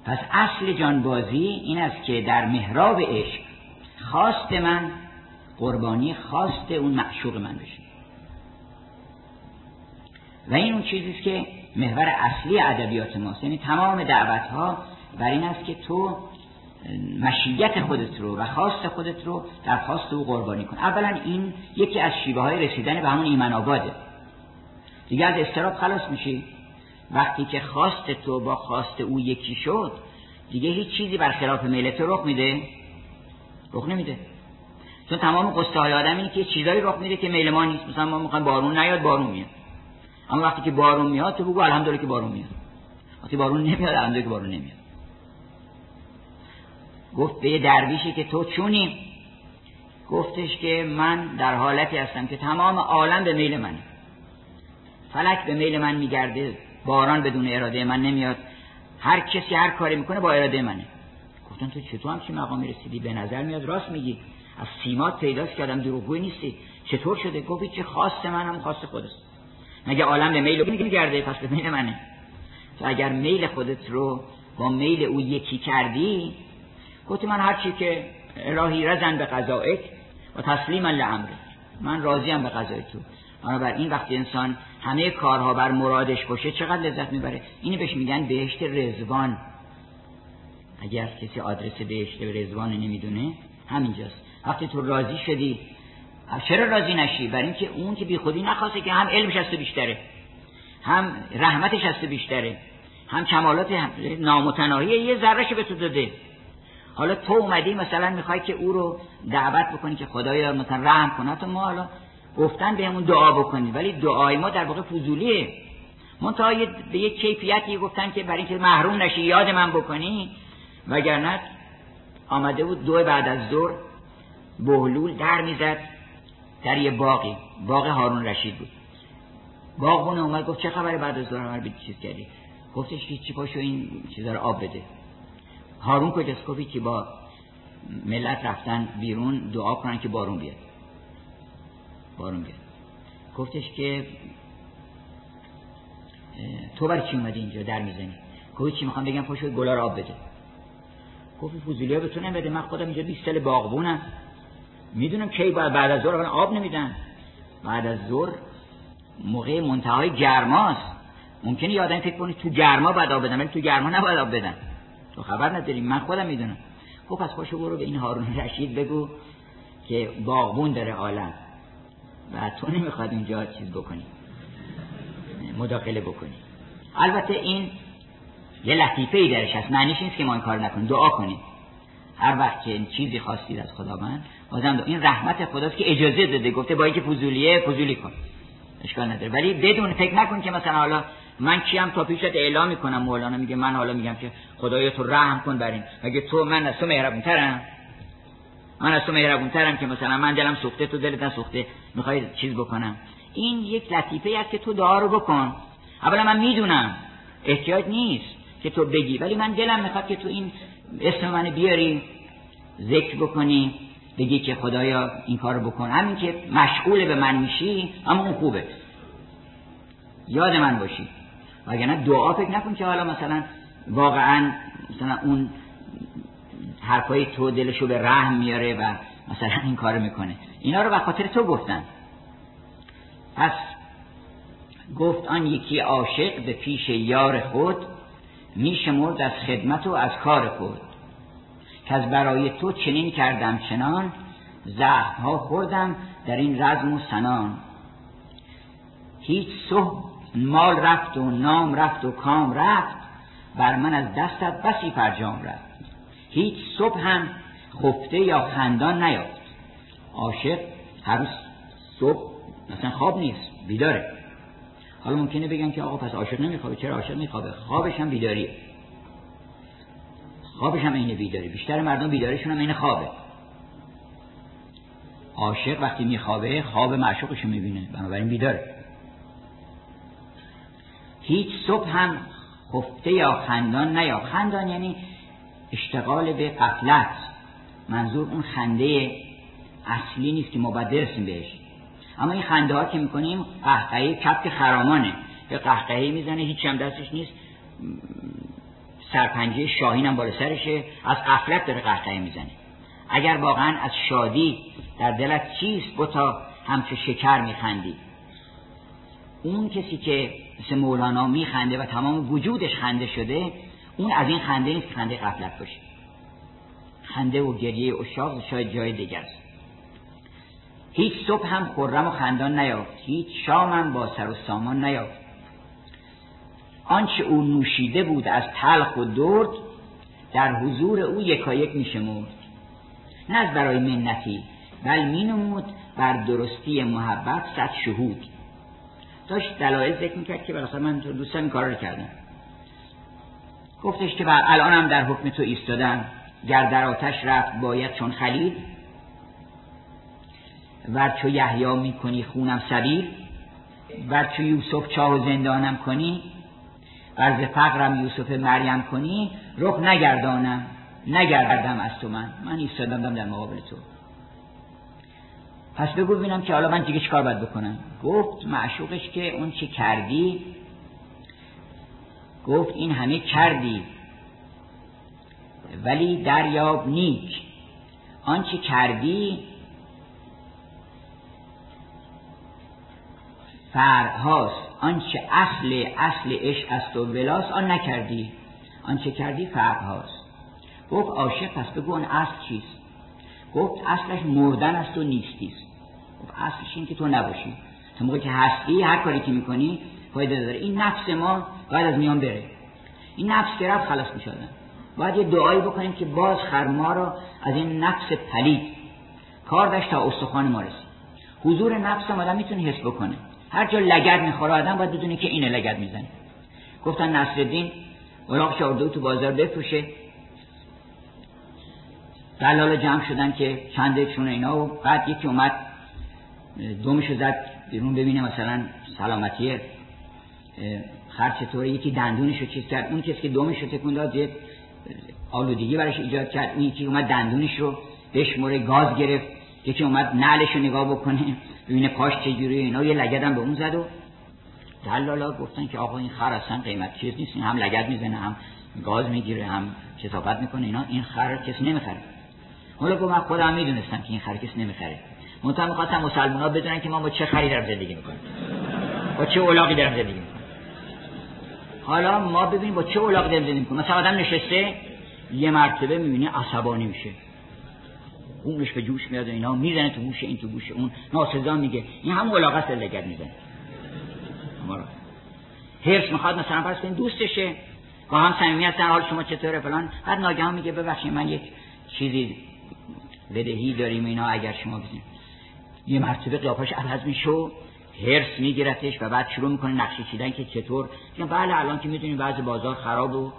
پس اصل جانبازی این است که در محراب عشق خواست من قربانی خواست اون معشوق من بشه. و این اون چیزی است که محور اصلی ادبیات ماست. یعنی تمام دعوت ها بر این است که تو مشیت خودت رو و خواست خودت رو در خواست او قربانی کن. اولا این یکی از شیوه های رسیدن به همون ایمان آباده. دیگه از استراب خلاص میشی. وقتی که خواست تو با خواست او یکی شد دیگه هیچ چیزی برخلاف میل تو رخ میده. رخ نمیده. چون تمام قصه های آدم اینه که چیزایی رخ میده که میل ما نیست. مثلا ما می‌خوایم بارون نیاد بارون میاد. اما وقتی که بارون میاد تو بگو الحمدلله که بارون میاد. وقتی بارون نمیاد الحمدلله که بارون نمیاد. گفت به درویشی که تو چونی؟ گفتش که من در حالتی هستم که تمام عالم به میل منه. فلک به میل من میگرده باران بدون اراده من نمیاد. هر کسی هر کاری می‌کنه با اراده منه. گفتن تو چطور هم چی مقامی رسیدی به نظر میاد. راست میگی. از سیمات پیداست کردم دروغگوی نیستی. چطور شده؟ گفت چه خواست هم خواست خودست. مگه عالم به میل میگرده پس به میل منه. تو اگر میل خودت رو با میل او یکی کردی گفتی من هرچی که الهی رزن به قضایک و تسلیم لعمرک من راضیم به قضای تو. بر این وقتی انسان همه کارها بر مرادش باشه چقدر لذت می‌بره؟ اینو بهش میگن بهشت رزوان اگر کسی آدرس بهشت رزوان نمی‌دونه همینجاست. وقتی تو راضی شدی چرا راضی نشی؟ برای اینکه اون که بی خودی نخواسته که هم علمش هست بیشتره هم رحمتش هست بیشتره هم کمالات نامتناهی یه ذرهش به تو داده. حالا تو اومدی مثلا می‌خوای که او رو دعوت بکنی که خدایا مثلا رحم کنه تو ما حالا گفتن بهمون دعا بکنی ولی دعای ما در واقع فضولیه. منتها به یک کیفیتی گفتن که برای اینکه محروم نشی یاد من بکنی وگرنه آمده بود دو بعد از ظهر بهلول در می‌زد در یه باقی باغ هارون رشید بود. باغبون اومد گفت چه خبر بعد از ظهر به چیز کردی؟ گفتش که چی پاشو این چیزا رو آب بده. هارون کجاست؟ گفت که با ملت رفتن بیرون دعا کنن که بارون بیاد. بارون بیاد. گفتش که تو برای چی اومدی اینجا در می‌زنی؟ گفت چی می‌خوام بگم پاشو گلا آب بده. گفت فوزیلیا به تو نمیده. من خودم اینجا 20 سال باغبونم. می‌دونم کی باید بعد از ظهر آب نمیدن. بعد از ظهر موقع منتهای گرماست. ممکنه یادم فکر کنی تو گرما باید آب بدن تو گرما نباید آب بدن. تو خبر نداریم من خودم می‌دونم. خب پس پاشو برو به این هارون رشید بگو که باغبون داره عالم. و تو نمی‌خواد اونجا چیز بکنی. مداخله بکنی. البته این یه لطیفه ای درش هست. معنیش نیست که ما این کار نکنیم. دعا کنیم. هر وقت که چیزی خواستید از خدا من بازم این رحمت خداست که اجازه داده. گفته با اینکه فضولیه فضولی کن. اشکال نداره. ولی بدون فکر نکن که مثلا حالا من کیم تا پیشت اعلام می‌کنم. مولانا میگه من حالا میگم که خدایا تو رحم کن بر این مگه تو من از تو مهربونترم؟ من از تو مهربونترم که مثلا من دلم سوخته تو دلت نسوخته می‌خوای چیز بکنم. این یک لطیفه است که تو دعا رو بکن. اولا من می‌دونم. احتیاج نیست. که تو بگی. ولی من دلم می‌خواد که تو این اسم من بیاری ذکر بکنی بگی که خدایا این کار بکن. همین که مشغول به من میشی اما اون خوبه. یاد من باشی. وگرنه دعا فکر نکن که حالا مثلا واقعا مثلا اون حرفای تو دلشو به رحم میاره و مثلا این کار می‌کنه. اینا رو به خاطر تو گفتن. پس گفت آن یکی عاشق به پیش یار خود میشمرد از خدمت و از کار خود که از برای تو چنین کردم چنان زهر ها خوردم در این رزم و سنان. هیچ صبح مال رفت و نام رفت و کام رفت بر من از دستت بسی فرجام رفت. هیچ صبح هم خفته یا خندان نیافت. عاشق هر صبح مثلا خواب نیست بیداره. حالا ممکنه بگن که آقا پس عاشق نمیخوابه چرا عاشق میخوابه خوابش هم بیداریه. خوابش هم اینه بیداری. بیشتر مردم بیداریشون هم این خوابه. عاشق وقتی میخوابه خواب معشوقش می‌بینه. بنابراین بیداره. هیچ صبح هم خفته یا خندان نیا. خندان یعنی اشتغال به قفلت منظور اون خنده اصلی نیست که ما باید بهش. اما این خنده ها که می‌کنیم قهقهه کپک خرامانه. یا قهقهه می‌زنه هیچ هم دستش نیست. سرپنجه شاهین هم بالا سرشه. از قفلت داره قهقهه می‌زنه. اگر واقعا از شادی در دلت چیست بتا همچه شکر میخندی. اون کسی که مثل مولانا میخنده و تمام وجودش خنده شده اون از این خنده نیست خنده قفلت باشه. خنده و گریه اشاق شاید جای دیگر هیچ صبح هم خرم و خندان نیافت. هیچ شامم با سر و سامان نیافت. آنچه او نوشیده بود از تلخ و درد در حضور او یکایک میشمرد. نه از برای منتی بل مینمود بر درستی محبت صد شهود. داشت دلایل ذکر می‌کرد که بالاخره من تو دوستان این کار رو کردم. گفتش که بر الانم در حکم تو ایستادم. گر در آتش رفت باید چون خلیل ور چو یحیی می‌کنی خونم سبیل. ور چو یوسف چاه و زندانم کنی ز فقرم یوسف مریم کنی رخ نگردانم نگردم از تو من. من ایستادم در مقابل تو. پس بگو ببینم که حالا من دیگه چیکار باید بکنم؟ گفت معشوقش که اون چی کردی؟ گفت این همه کردی ولی دریاب نیک. آنچه کردی فرهاست. آنچه اصل اصل عشق است و ولاس آن نکردی. آنچه کردی فرهاست. گفت عاشق پس بگو اون اصل چیست؟ گفت اصلش مردن است و نیستیست گفت اصلش این که تو نباشی. تا موقع که هستی هر کاری که می‌کنی فایده داره این نفس ما باید از میان بره. این نفس که رفت خلاص می‌شدن. باید یه دعایی بکنیم که باز خرما را از این نفس پلید. کار داشت تا استخوان ما رسید. حضور نفس هم آدم می‌تونه حس بکنه. هر جا لگد می‌خوره آدم باید بدونه که اینه لگد می‌زنه. گفتن نصرالدین اوراق شارده تو بازار بفروشه. دلالا جمع شدن که چند یکشون اینا و بعد یکی اومد دومشو زد بیرون ببینه مثلا سلامتی خر چطوره یکی دندونشو چیز کرد. اون کسی که دومشو تکون داد یه آلودگی براش ایجاد کرد. اون یکی اومد دندونش رو بشموره گاز گرفت. یکی اومد نعلش رو نگاه بکنه. ببینه پاش چجوری اینا. یه لگدم به اون زد و دلالا گفتن که آقا این خر اصلا قیمت چیز نیست. هم لگد می‌زنه هم گاز می‌گیره هم کسافت می‌کنه. اینا این خر کسی نمی‌خره. حالا گفت من خودم می‌دونستم که این خر کسی نمی‌خره. منتها می‌خواستم مسلمان ها بدونن که ما با چه خری در زندگی می‌کنیم. با چه اولاقی در زندگی می‌کنیم. حالا ما ببینیم با چه اولاقی در زندگی می‌کنیم. مثلا آدم نشسته یه مرتبه می‌بینی عصبانی میشه. اونش به جوش میاد و اینا می‌زنه تو گوش این تو گوش اون. ناسزا میگه این هم است لگد می‌زنه. هرش می‌خواد مثلا پس این دوستشه. با هم صمیمی هستن حال شما چطوره فلان. بعد ناگهان میگه ببخشید من یک چیزی بدهی داریم اینا اگر شما بزنید یه مرتبه قیافش عوض میشه هرس میگیرتش و بعد شروع می‌کنه نقشه چیدن که چطور. بله الان که می‌دونیم بعض بازار خراب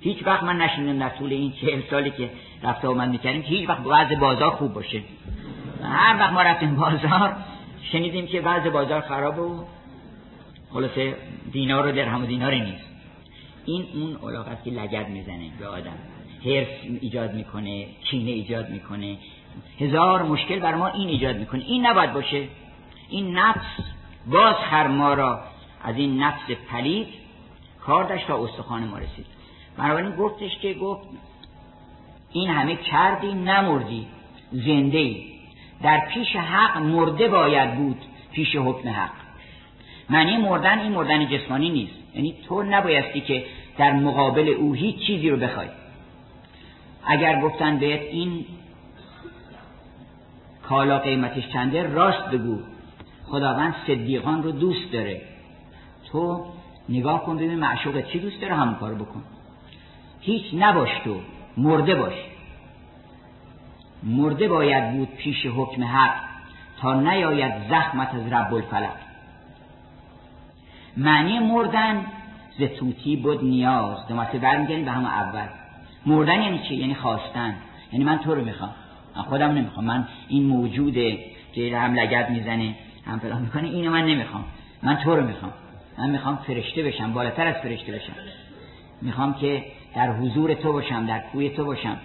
هیچ وقت من نشیندم در طول این چهل سالی که رفته آمد می‌کردیم که هیچ وقت بعض بازار خوب باشه. هر وقت ما رفتیم بازار شنیدیم که بعض بازار خراب و خلاصه دینار و درهم و دیناری نیست. این اون علاقه که لگد می‌زنه به آدم. حرف ایجاد می‌کنه کینه ایجاد می‌کنه. هزار مشکل بر ما این ایجاد می‌کنه. این نباید باشه. این نفس باز هر ما را از این نفس پلید کار داشت تا استخوان ما رسید. بنابراین گفتش که گفت این همه کردی نمردی. زنده ای در پیش حق مرده باید بود پیش حکم حق. معنی مردن این مردن جسمانی نیست. یعنی تو نبایستی که در مقابل او هیچ چیزی رو بخوای. اگر گفتن بهت این کالا قیمتش چنده راست بگو. خداوند صدیقان رو دوست داره. تو نگاه کن ببین معشوق چی دوست داره همون کارو بکن. هیچ نباش تو. مرده باش. مرده باید بود پیش حکم حق تا نیاید زخمت از رب الفلق. معنی مردن ز توتی بود نیاز. دو مرتبه برمیگردیم به همون اول. مردن یعنی چی؟ یعنی خواستن. یعنی من تو رو می‌خوام. من خودم نمی‌خوام. من این موجوده که هم لگد می‌زنه هم فلان می‌کنه اینو من نمی‌خوام. من تو رو می‌خوام. من می‌خوام فرشته بشم بالاتر از فرشته بشم. می‌خوام که در حضور تو باشم در کوی تو باشم.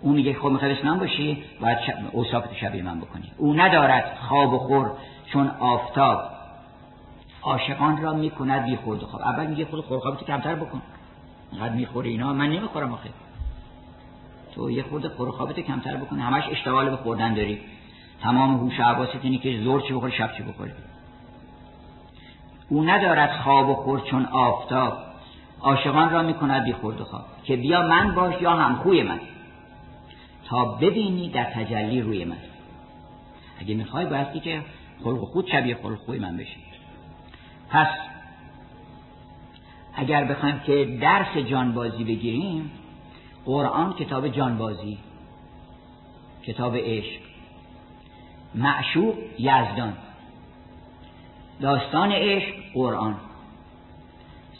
او میگه خب می‌خوای اسلام باشی باید اوصاف شبیه من بکنی. او ندارد خواب و خور چون آفتاب. عاشقان را می‌کند بی خورد خواب. اول میگه خود خورخوابتو کمتر بکن. اینقدر می‌خوره اینا من نمی‌خورم آخه. تو یه خورده خورخوابتو کمتر بکن. همش اشتغال به خوردن داری. تمام هوش حواست اینه که زور چی بخوری شب چی بخوری. او ندارد خواب و خور چون آفتاب. عاشقان را می‌کند بی خورد که بیا من باش یا هم خوی من. تا ببینی در تجلی روی من. اگه می‌خوای بایستی که خلق خود شبیه خلق خوی من بشی. پس اگر بخوایم که درس جانبازی بگیریم قرآن کتاب جانبازی کتاب عشق معشوق یزدان. داستان عشق قرآن.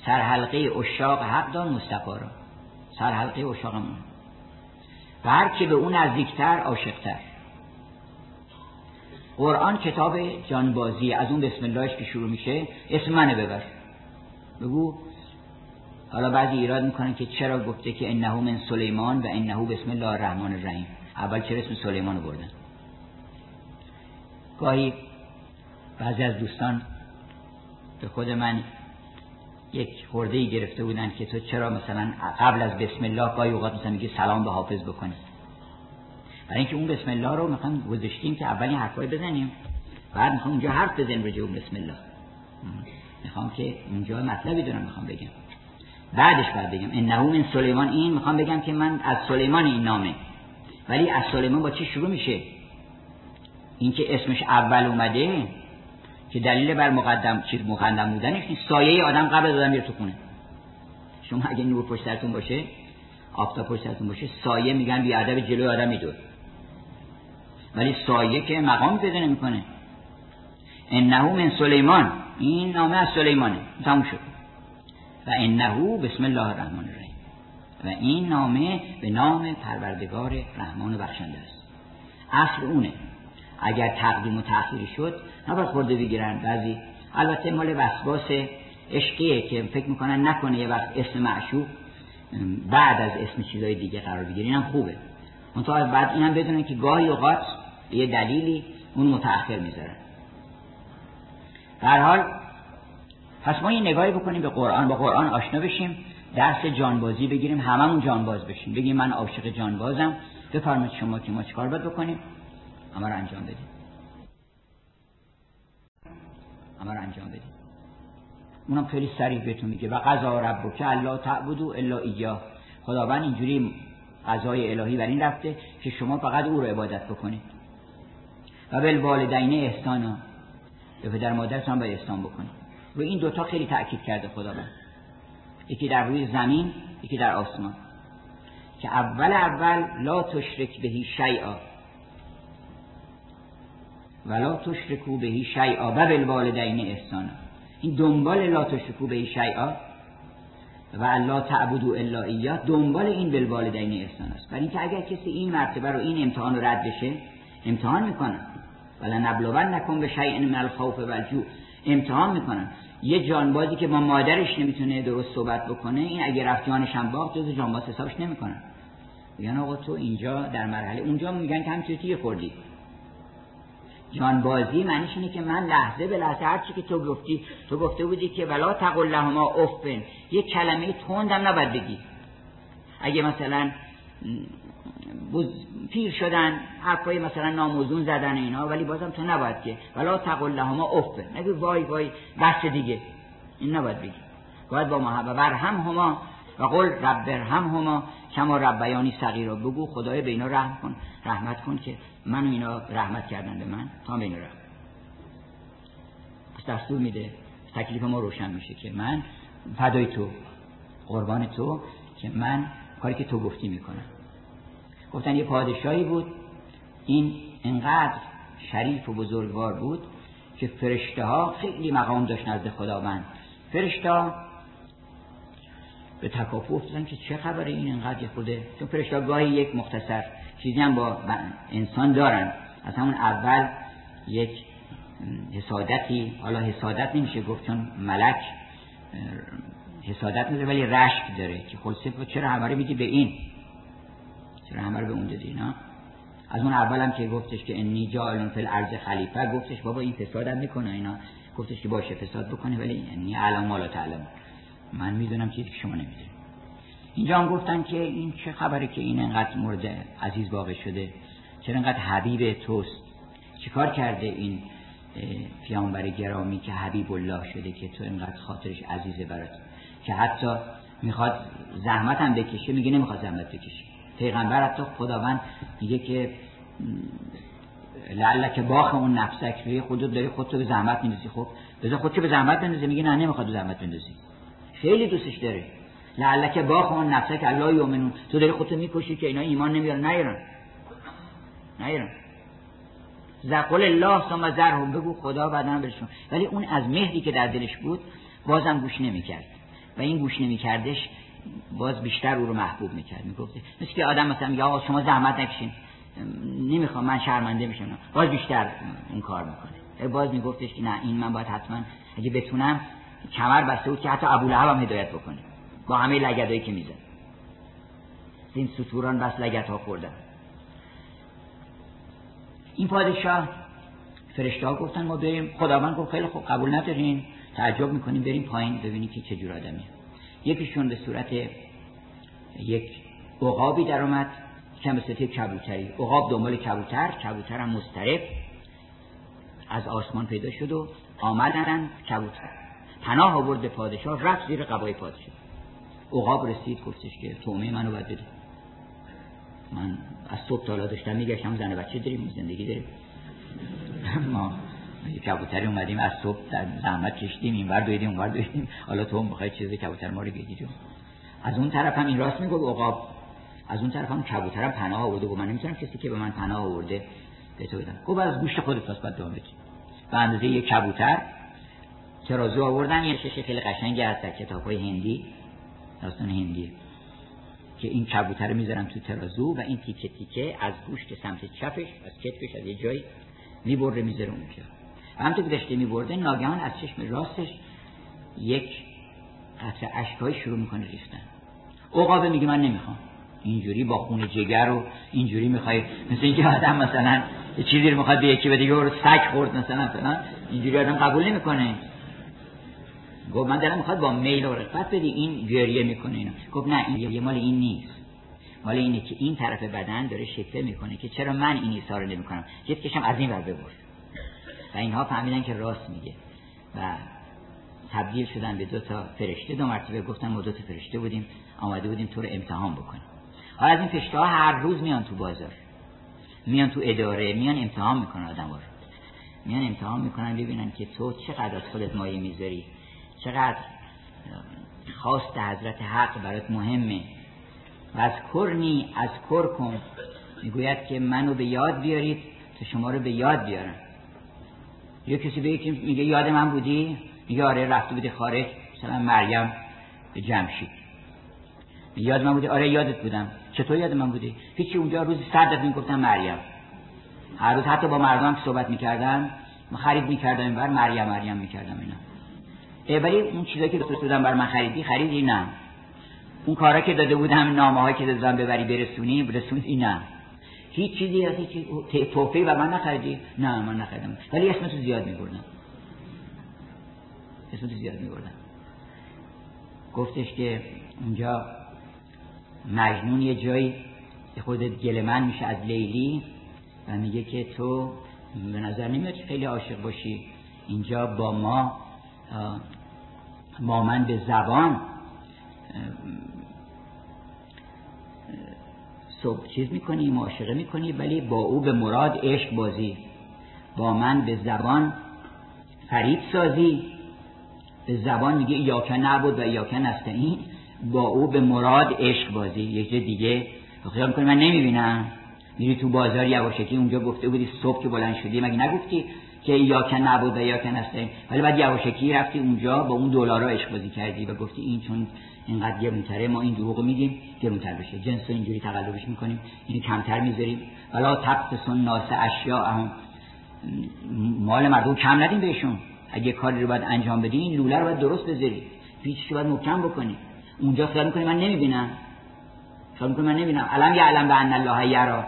سرحلقه اشاق حق دان مصطفی را. سرحلقه اشاقمون. و هر که به اون نزدیکتر عاشقتر. قرآن کتاب جانبازی از اون بسم اللهش که شروع میشه اسم منه ببر. بگو حالا بعضی ایراد می‌کنن که چرا گفته که انه من سلیمان و انه بسم الله الرحمن الرحیم. اول چرا اسم سلیمان رو بردن؟ گاهی بعضی از دوستان به خود من یک خورده ای گرفته بودن که تو چرا مثلا قبل از بسم الله گاهی اوقات مثلا میگه سلام به حافظ بکنی؟ برای اینکه اون بسم الله رو می‌خوام گذاشتیم که اولی حرفای بزنیم. بعد می‌خوام اونجا حرف بزنیم به اون بسم الله. می‌خوام که اونجا مطلبی دارم می‌خوام بگم. بعدش بعد بگم. انه من سلیمان. این می‌خوام بگم که من از سلیمان این نامه. ولی از سلیمان با چی شروع میشه؟ اینکه اسمش اول اومده که دلیل بر مقدم چیز مقدم بودنش سایه آدم قبل دادن میره تو خونه. شما اگه نور پشت سرتون باشه آفتاب پشت سرتون باشه سایه میگن بی ادب جلوی آدم میدور. ولی سایه که مقام پیدا نمی‌کنه. انه من سلیمان. این نامه از سلیمانه. تموم شد. و انه بسم الله الرحمن الرحیم. و این نامه به نام پروردگار رحمان و بخشنده است. اصل اونه. اگر تقدیم و تأخیری شد نباید خورده بگیرن. بعضی. البته مال وسواس عشقیه که فکر می‌کنن نکنه یه وقت اسم معشوق بعد از اسم چیزای دیگه قرار بگیره اینم خوبه. منتها بعد اینم بدونن که گاهی اوقات یه دلیلی اون متأخر می‌ذارن در حال پس ما یه نگاهی بکنیم به قرآن با قرآن آشنا بشیم درس جانبازی بگیریم هممون جانباز بشیم. بگیم من عاشق جانبازم. بفرمایید شما که ما چیکار باید بکنیم؟ همه رو انجام بدیم. همه رو انجام بدیم. اونم خیلی سریع بهتون میگه. و قضا رب که الله تعبدو الا ایاه. خداوند اینجوری قضای الهی بر این رفته که شما فقط او رو عبادت بکنید. و بالوالدین احسانا. به پدر مادرتان باید احسان بکنید. و این دوتا خیلی تأکید کرده خداوند. یکی در روی زمین یکی در آسمان. که اول اول لا تشرک بهی شیئا. ولا تشرکو بهی شیئا و بالوالدین احسانا. این دنبال لا تشرکو بهی شیئا و الله تعبدو الا ایاه دنبال این بالوالدین احسان است. برای اینکه اگر کسی این مرتبه رو این امتحان رو رد بشه امتحان می‌کنن. ولا نبلون نکن به شیء من الخوف و امتحان می‌کنن. یه جانبازی که با مادرش نمی‌تونه درست صحبت بکنه این اگه رفت جانش هم باخت جز جانباز حسابش نمی‌کنن. میگن آقا تو اینجا در مرحله اونجا میگن که همچیزی خوردی. جانبازی معنیش اینه که من لحظه به لحظه هر چی که تو گفتی تو گفته بودی که ولا تقل لهما افن. یه کلمه تندم نباید بگی. اگه مثلا پیر شدن حرفای مثلا ناموزون زدن اینا ولی بازم تو نباید که ولا تقل لهما افن. نگو وای وای بس دیگه. این نباید بگی. باید با محبت. هم هما و قول رب هم هما کما ربیانی صغیرا بگو خدای به اینا رحم کن. رحمت کن که من و اینا رحمت کردن به من تا به اینا رحم. پس دستور میده تکلیف ما روشن میشه که من فدای تو قربان تو که من کاری که تو گفتی می‌کنم. گفتن یه پادشاهی بود این انقدر شریف و بزرگوار بود که فرشته ها خیلی مقام داشت نزد خداوند. فرشته به تکاپو افتادن که چه خبره این انقدر خوده چون فرشته گاهی یک مختصر چیزی هم با انسان دارن. از همون اول یک حسادتی حالا حسادت نمیشه گفت چون ملک حسادت نداره ولی رشک داره که خلصه چرا همه میدی به این؟ چرا همه رو به اون دادی از اون اولم که گفتش که انی جاعلون فی الارض خلیفه گفتش بابا این فسادم می‌کنه اینا. گفتش که باشه فساد بکنه ولی یعنی علم مالا تعلم من می‌دونم چیزی که شما نمی‌دونید. اینجا هم گفتن که این چه خبره که این انقدر مورد عزیز واقع شده چرا انقدر حبیب توست؟ چیکار کرده این پیامبر گرامی که حبیب الله شده که تو انقدر خاطرش عزیزه برات؟ که حتی می‌خواد زحمت هم بکشه میگه نمی‌خواد زحمت بکشه. پیغمبر حتی خداوند میگه که که باخ اون نفسک روی خودت داری خودتو به زحمت میندازی. خب بذار خودتو به زحمت بندازی میگه نه نمی‌خواد به زحمت بندازی. خیلی دوستش داره لعلک باخ اون نفسک الله یومنون تو داری خودتو می‌کشی که اینا ایمان نمیارن. نیارن. نیارن. زقل الله ثم زرهم بگو خدا بعدا برشون ولی اون از مهری که در دلش بود بازم گوش نمی‌کرد. و این گوش نمیکردش باز بیشتر او رو محبوب می‌کرد. می‌گفت مثل که آدم مثلا آقا شما زحمت نکشین. نمی‌خوام من شرمنده میشم. باز بیشتر این کار می‌کنه. باز میگفتش که نه این من باید حتما اگه بتونم کمر بسته بود که حتی ابو هم هدایت بکنه. با همه لگدایی که میزن این سطوران بس لگت ها خوردن. این پادشاه فرشته ها گفتن ما بریم. خداوند گفت خیلی خوب قبول ندارین. تعجب می‌کنیم بریم پایین ببینیم که چه جور آدمیه. یکیشون به صورت یک عقابی در اومد که مثل کبوتری. عقاب دنبال کبوتر کبوتر هم مسترب از آسمان پیدا شد و آمدن کبوتر. پناه آورد به پادشاه رفت زیر قبای پادشاه. عقاب رسید گفتش که تومه منو باید بده. من از صبح تالا داشتم میگشتم زن بچه داریم زندگی داریم. ما کبوتری اومدیم از صبح در زحمت کشتیم این ور دویدیم اون ور دویدیم. حالا تو هم بخوای چیز کبوتر ما رو از اون طرف هم این راست میگه عقاب. از اون طرف هم کبوترم پناه آورده و من نمی‌تونم کسی که به من پناه آورده به تو بدم. گفت از گوشت خودت پس باید دام به اندازه یک کبوتر ترازو آوردن یه خیلی قشنگی هست در کتاب های هندی داستان هندی. که این کبوتر می‌ذارن تو ترازو و این تیکه تیکه از گوشت سمت چپش از کتفش از یه جایی می‌بره می‌ذاره اونجا و همطور که داشته میبرده ناگهان از چشم راستش یک قطره اشکای شروع می‌کنه ریختن. عقابه میگه من نمی‌خوام. اینجوری با خون جگر و اینجوری می‌خوای مثل اینکه آدم مثلا چیزی رو می‌خواد به یکی بده یه سگ خورد مثلا فلان. اینجوری آدم قبول نمی‌کنه. گفت من دارم می‌خواد با میل و بدی این گریه می‌کنه اینا گفت نه این یه مال این نیست. مال اینه که این طرف بدن داره شکل می‌کنه که چرا من این ایسا رو نمی‌کنم؟ یه کشم از این ور ببر و اینها فهمیدن که راست میگه. و تبدیل شدن به دو تا فرشته. دو مرتبه گفتن ما دو تا فرشته بودیم. آمده بودیم تو رو امتحان بکنیم. حالا از این فرشته ها هر روز میان تو بازار. میان تو اداره میان امتحان می‌کنن آدم رو. میان امتحان می‌کنن ببینن که تو چقدر از خودت مایه می‌ذاری. چقدر خواست حضرت حق برات مهمه. و از کرنی از کر کن. می‌گوید که منو به یاد بیارید تا شما رو به یاد بیارم. یه کسی به که میگه یاد من بودی؟ میگه آره رفته بودی خارج. مثلا مریم به جمشید. یاد من بودی؟ آره یادت بودم. چطور یاد من بودی؟ هیچی اونجا روزی صد دفعه می‌گفتم مریم. هر روز حتی با مردم که صحبت می‌کردم خرید می‌کردم بر مریم مریم می‌کردم اینا. ولی اون چیزایی که دوست بودم بر من خریدی خریدی نه. اون کارا که داده بودم نامه که دادم ببری برسونی برسونی نه. هیچ چیزی هیچ توفی و من نخریدی؟ نه من نخریدم. ولی اسم تو زیاد میبردم. اسم تو زیاد میبردم. گفتش که اونجا مجنون یه جایی خودت گلمن میشه از لیلی و میگه که تو به نظر نمیاد خیلی عاشق باشی. اینجا با ما ما من به زبان صبح چیز می‌کنی معاشقه می‌کنی ولی با او به مراد عشق بازی. با من به زبان فرید سازی. به زبان میگه یاکن نبود و یاکن این با او به مراد عشق بازی. یک جه دیگه خیال می‌کنی؟ من نمی‌بینم. میری تو بازار یواشکی اونجا گفته بودی صبح که بلند شدی مگه نگفتی؟ که یاکن نبود و یاکن این ولی بعد یواشکی رفتی اونجا با اون دلارا عشق بازی کردی و گفتی این چون اینقدر گرونتره ما این دروغ میگیم گرونتر بشه. جنس رو اینجوری تقلبش می‌کنیم این کمتر می‌ذاریم. ولا سن ناس اشیاء هم. مال مردم کم ندیم بهشون. اگه کاری رو باید انجام بدی این لوله رو باید درست بذاری. پیچش رو باید محکم بکنی. اونجا خیال می‌کنی من نمی‌بینم. خیال می‌کنه من نمی‌دونم علم یعلم به ان الله یرا.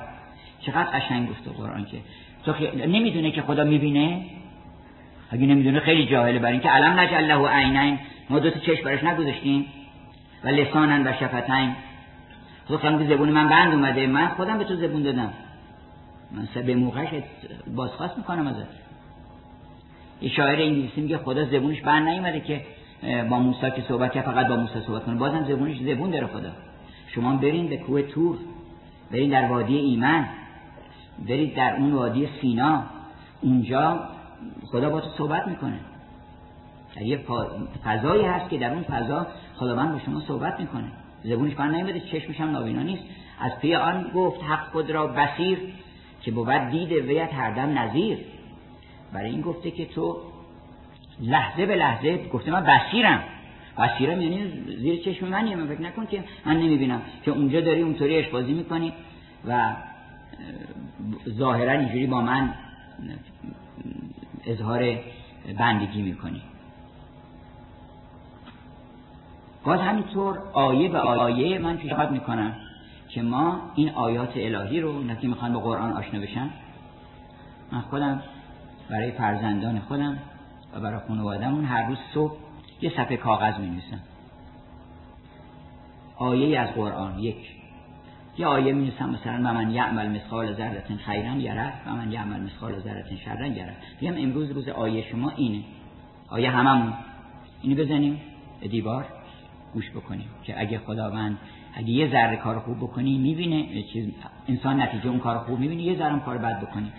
چقدر قشنگ گفته قرآن که تو نمی‌دونه که خدا می‌بینه؟ اگه نمی‌دونه خیلی جاهله برای اینکه علم نجعل له عینین. ما دو تا چشم براش نگذاشتیم و لسانن و شفتین. تو خیلی زبون من بند اومده. من خودم به تو زبون دادم. من به موقعش بازخواست می‌کنم ازت. یه شاعر انگلیسی میگه خدا زبونش بند نیومده که با موسی که صحبت کرد فقط با موسی صحبت کنه. بازم زبونش زبون داره خدا. شما برین به کوه تور. برین در وادی ایمن. برید در اون وادی سینا. اونجا خدا با تو صحبت می‌کنه. یه فضایی هست که در اون فضا خداوند با شما صحبت می‌کنه. زبونش بند نیومده چشمش هم نابینا نیست. از پی آن گفت حق خود را بسیر که بود دید ویت هر دم نظیر. برای این گفته که تو لحظه به لحظه گفته من بسیرم بسیرم یعنی زیر چشم منیه من فکر نکن که من نمی‌بینم که اونجا داری اونطوری اشبازی می‌کنی و ظاهرا اینجوری با من اظهار بندگی می‌کنی. باز همینطور آیه به آیه من پیشنهاد می‌کنم که ما این آیات الهی رو نه که می‌خوان به قرآن آشنا بشن. من خودم برای فرزندان خودم و برای خانوادهمون هر روز صبح یه صفحه کاغذ می نویسم آیه از قرآن یک. یه آیه نویسم مثلا و من یعمل مثقال ذره خیرا یره و من یعمل مثقال ذره شرا یره. بگم امروز روز آیه شما اینه. آیه هممون. اینو بزنیم به دیوار گوش بکنیم که اگه خداوند اگه یه ذره کار خوب بکنی می‌بینه انسان نتیجه اون کار خوب می‌بینه یه ذره کار بد بکنی.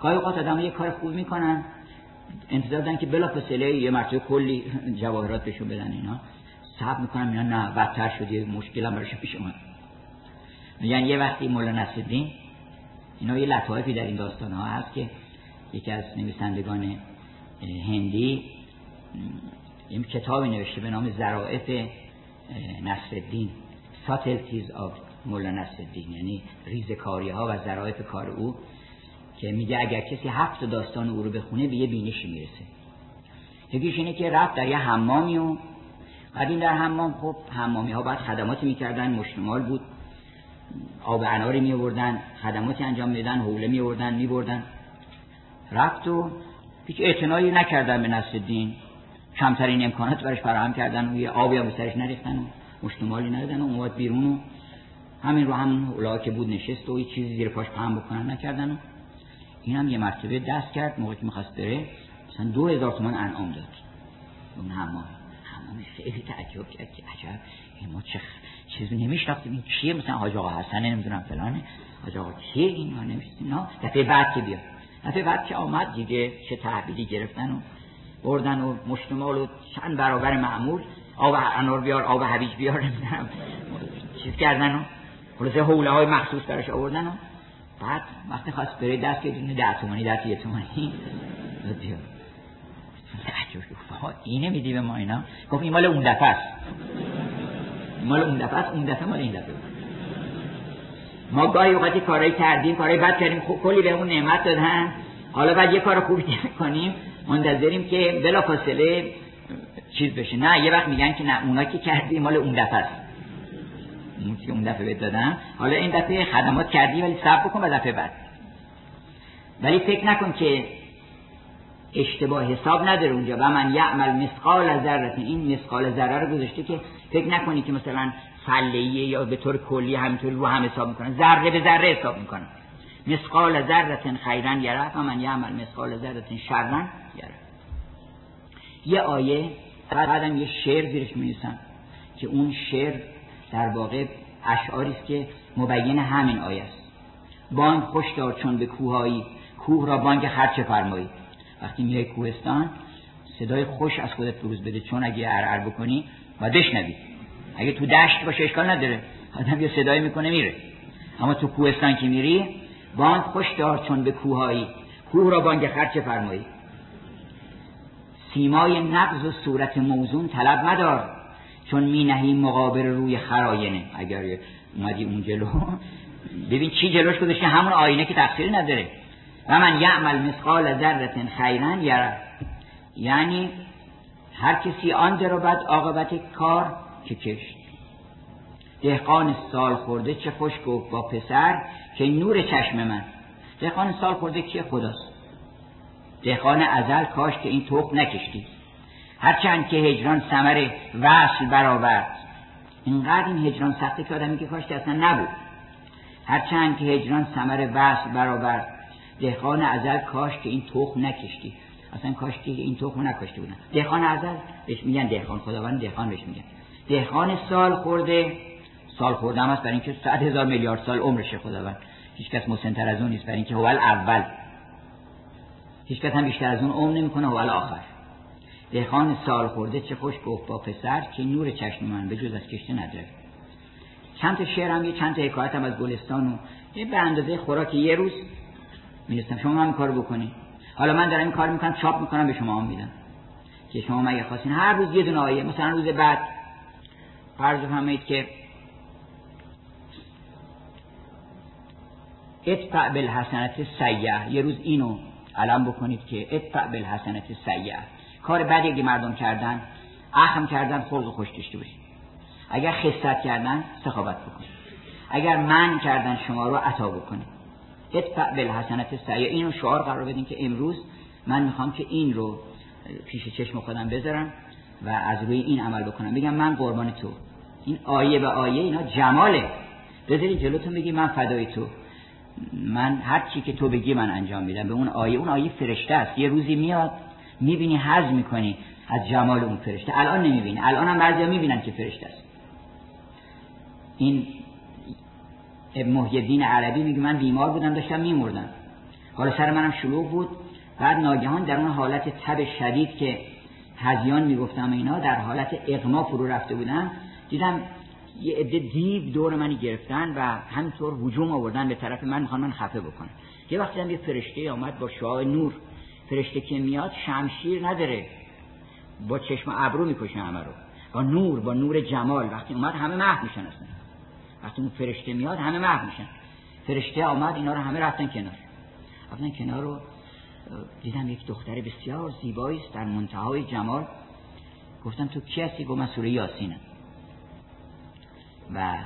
گاهی اوقات آدم یه کار خوب می‌کنن انتظار دارن که بلا فاصله یه مرتبه کلی جواهرات بهشون بدن اینا. صبر می‌کنم اینا نه بدتر شد یه مشکل هم براش پیش اومد. میگن یه وقتی مولا نصرالدین اینا یه لطایفی در این داستان ها هست که یکی از نویسندگان هندی این کتابی نوشته به نام ظرائف نصرالدین ساتلتیز آف مولا نصرالدین یعنی ریزکاری ها و ظرائف کار او که میگه اگر کسی هفت داستان او رو بخونه به یه بینشی می‌رسه. یکیش اینه که رفت در یه حمامی و بعد این در حمام خب حمامی ها باید خدماتی می‌کردن مشتمال بود. آب اناری می آوردن خدماتی انجام میدن حوله می آوردن می بردن رفت و هیچ اعتنایی نکردن به نصر الدین کمترین امکانات برش فراهم کردن. و یه آبی هم سرش نریختن و مشتمالی ندادن و اومد بیرون و همین رو همون اولا که بود نشست و یه چیزی زیر پاش پهم بکنن نکردن و این هم یه مرتبه دست کرد موقعی که می‌خواست بره مثلا دو هزار تومن انعام داد. اون حمام حمام خیلی تعجب کرد. که عجب. این ما چه چیزی نمیشناختیم. این چیه؟ مثلا حاج آقا حسن نمی‌دونم فلانه. حاج آقا کیه این؟ ما نمیشناختیم. دفعه بعد که بیاد. دفعه بعد که آمد دیگه چه تحویلی گرفتن و بردن و مشتمال و چند برابر معمول. آب انار بیار آب هویج بیار نمی‌دونم. چیز کردن و خلاصه حوله های مخصوص براش آوردن و بعد وقتی خواست بره دست که دونه ده تومانی دست یه تومانی. اینه میدی به ما اینا؟ گفت این مال اون دفعه است. مال اون دفعه است اون دفعه مال این دفعه ما گاهی اوقاتی کارایی کردیم کارایی بد کردیم کلی به اون نعمت دادن حالا بعد یه کار خوبی [laughs] کنیم منتظریم که بلا فاصله چیز بشه. نه یه وقت میگن که نه اونا که کردی مال اون دفعه است. که اون دفعه بهت حالا این دفعه خدمات کردی ولی صبر بکن و دفعه بعد. ولی فکر نکن که اشتباه حساب نداره اونجا. و من یعمل مسقال ذره این مسقال ذره رو گذاشته که فکر نکنی که مثلا فلیه یا به طور کلی همینطوری رو هم حساب می‌کنن. ذره به ذره حساب می‌کنن. مسقال ذره خیرا یره و من یعمل مسقال ذره شرا یره. یه آیه بعدم یه شعر زیرش می‌نویسم که اون شعر در واقع اشعاری است که مبین همین آیه است. بانگ خوش دار چون به کوهایی کوه را بانگ خرچه فرمایی. وقتی میای کوهستان صدای خوش از خودت بروز بده چون اگه ارعر بکنی و بشنوی اگه تو دشت باشه اشکال نداره. آدم یه صدایی می‌کنه میره. اما تو کوهستان که میری بانگ خوش دار چون به کوهایی کوه را بانگ خرچه فرمایی. سیمای نقض و صورت موزون طلب مدار چون می نهی مقابل روی خراینه اگر اومدی اون جلو ببین چی جلوش گذاشته همون آینه که تقصیری نداره. و من یعمل مثقال ذره خیرا یره یعنی هر کسی آن بعد عاقبت کار که کشت دهقان سال خورده چه خوش گفت با پسر که نور چشم من. دهقان سال خورده کیه خداست؟ دهقان ازل کاش که این توق نکشتی. هرچند که هجران سمر وصل برآورد. اینقدر این هجران سخته که آدمی که کاش که اصلا نبود. هرچند که هجران سمر وصل برآورد دهقان ازل کاش که این توخ نکشتی. اصلا کاش که این توخ نکشته بودن. دهقان ازل بهش میگن دهقان خداوند دهقان بهش میگن دهقان سال خورده سال خورده هم هست برای اینکه صد هزار میلیارد سال عمرشه خداوند. هیچ کس مسنتر از اون نیست برای اینکه هو اول. هیچ کس هم بیشتر از اون عمر نمی‌کنه هو آخر. دهقان سال خورده چه خوش گفت با پسر که نور چشم من به جز از کشته نداره چند تا هم یه چند تا حکایت هم از گلستان و یه به اندازه خوراک یه روز. می‌رسم شما هم کار بکنی. حالا من دارم این کار می‌کنم چاپ می‌کنم به شما هم میدم. که شما مگه خواستین هر روز یه دونه آیه مثلا روز بعد فرض فهمید که اتفع بالحسنت سیه یه روز اینو علم بکنید که اتفع بالحسنت سیه کار بعدی اگه مردم کردن اخم کردن خلق خوش داشته باشید. اگر خصت کردن سخاوت بکنید. اگر من کردن شما رو عطا بکنید. ادفع بالحسنت سعی اینو شعار قرار بدین که امروز من می‌خوام که این رو پیش چشم خودم بذارم و از روی این عمل بکنم. بگم من قربان تو. این آیه به آیه اینا جماله. بذارید جلوتون بگی من فدای تو. من هر چی که تو بگی من انجام میدم. به اون آیه اون آیه فرشته است. یه روزی میاد می‌بینی حز می‌کنی از جمال اون فرشته. الان نمی‌بینی. الان هم بعضی می‌بینن که فرشته است. این محی عربی میگه من بیمار بودم داشتم میمردم. حالا سر منم شلوغ بود. بعد ناگهان در اون حالت تب شدید که هزیان می‌گفتم اینا در حالت اغما فرو رفته بودم دیدم یه عده دیو دور منی گرفتن و همینطور هجوم آوردن به طرف من می‌خوان من خفه بکنن. یه وقتی هم یه فرشته آمد با شعاع نور. فرشته که میاد شمشیر نداره. با چشم ابرو می‌کشه همه رو. با نور با نور جمال. وقتی اومد همه محو میشن اصلا وقتی اون فرشته میاد همه محو میشن. فرشته آمد اینا رو همه رفتن کنار. رفتن کنار رو دیدم یک دختر بسیار زیبایی است در منتهای جمال. گفتم تو کی هستی؟ گفت من سوره یاسینم. و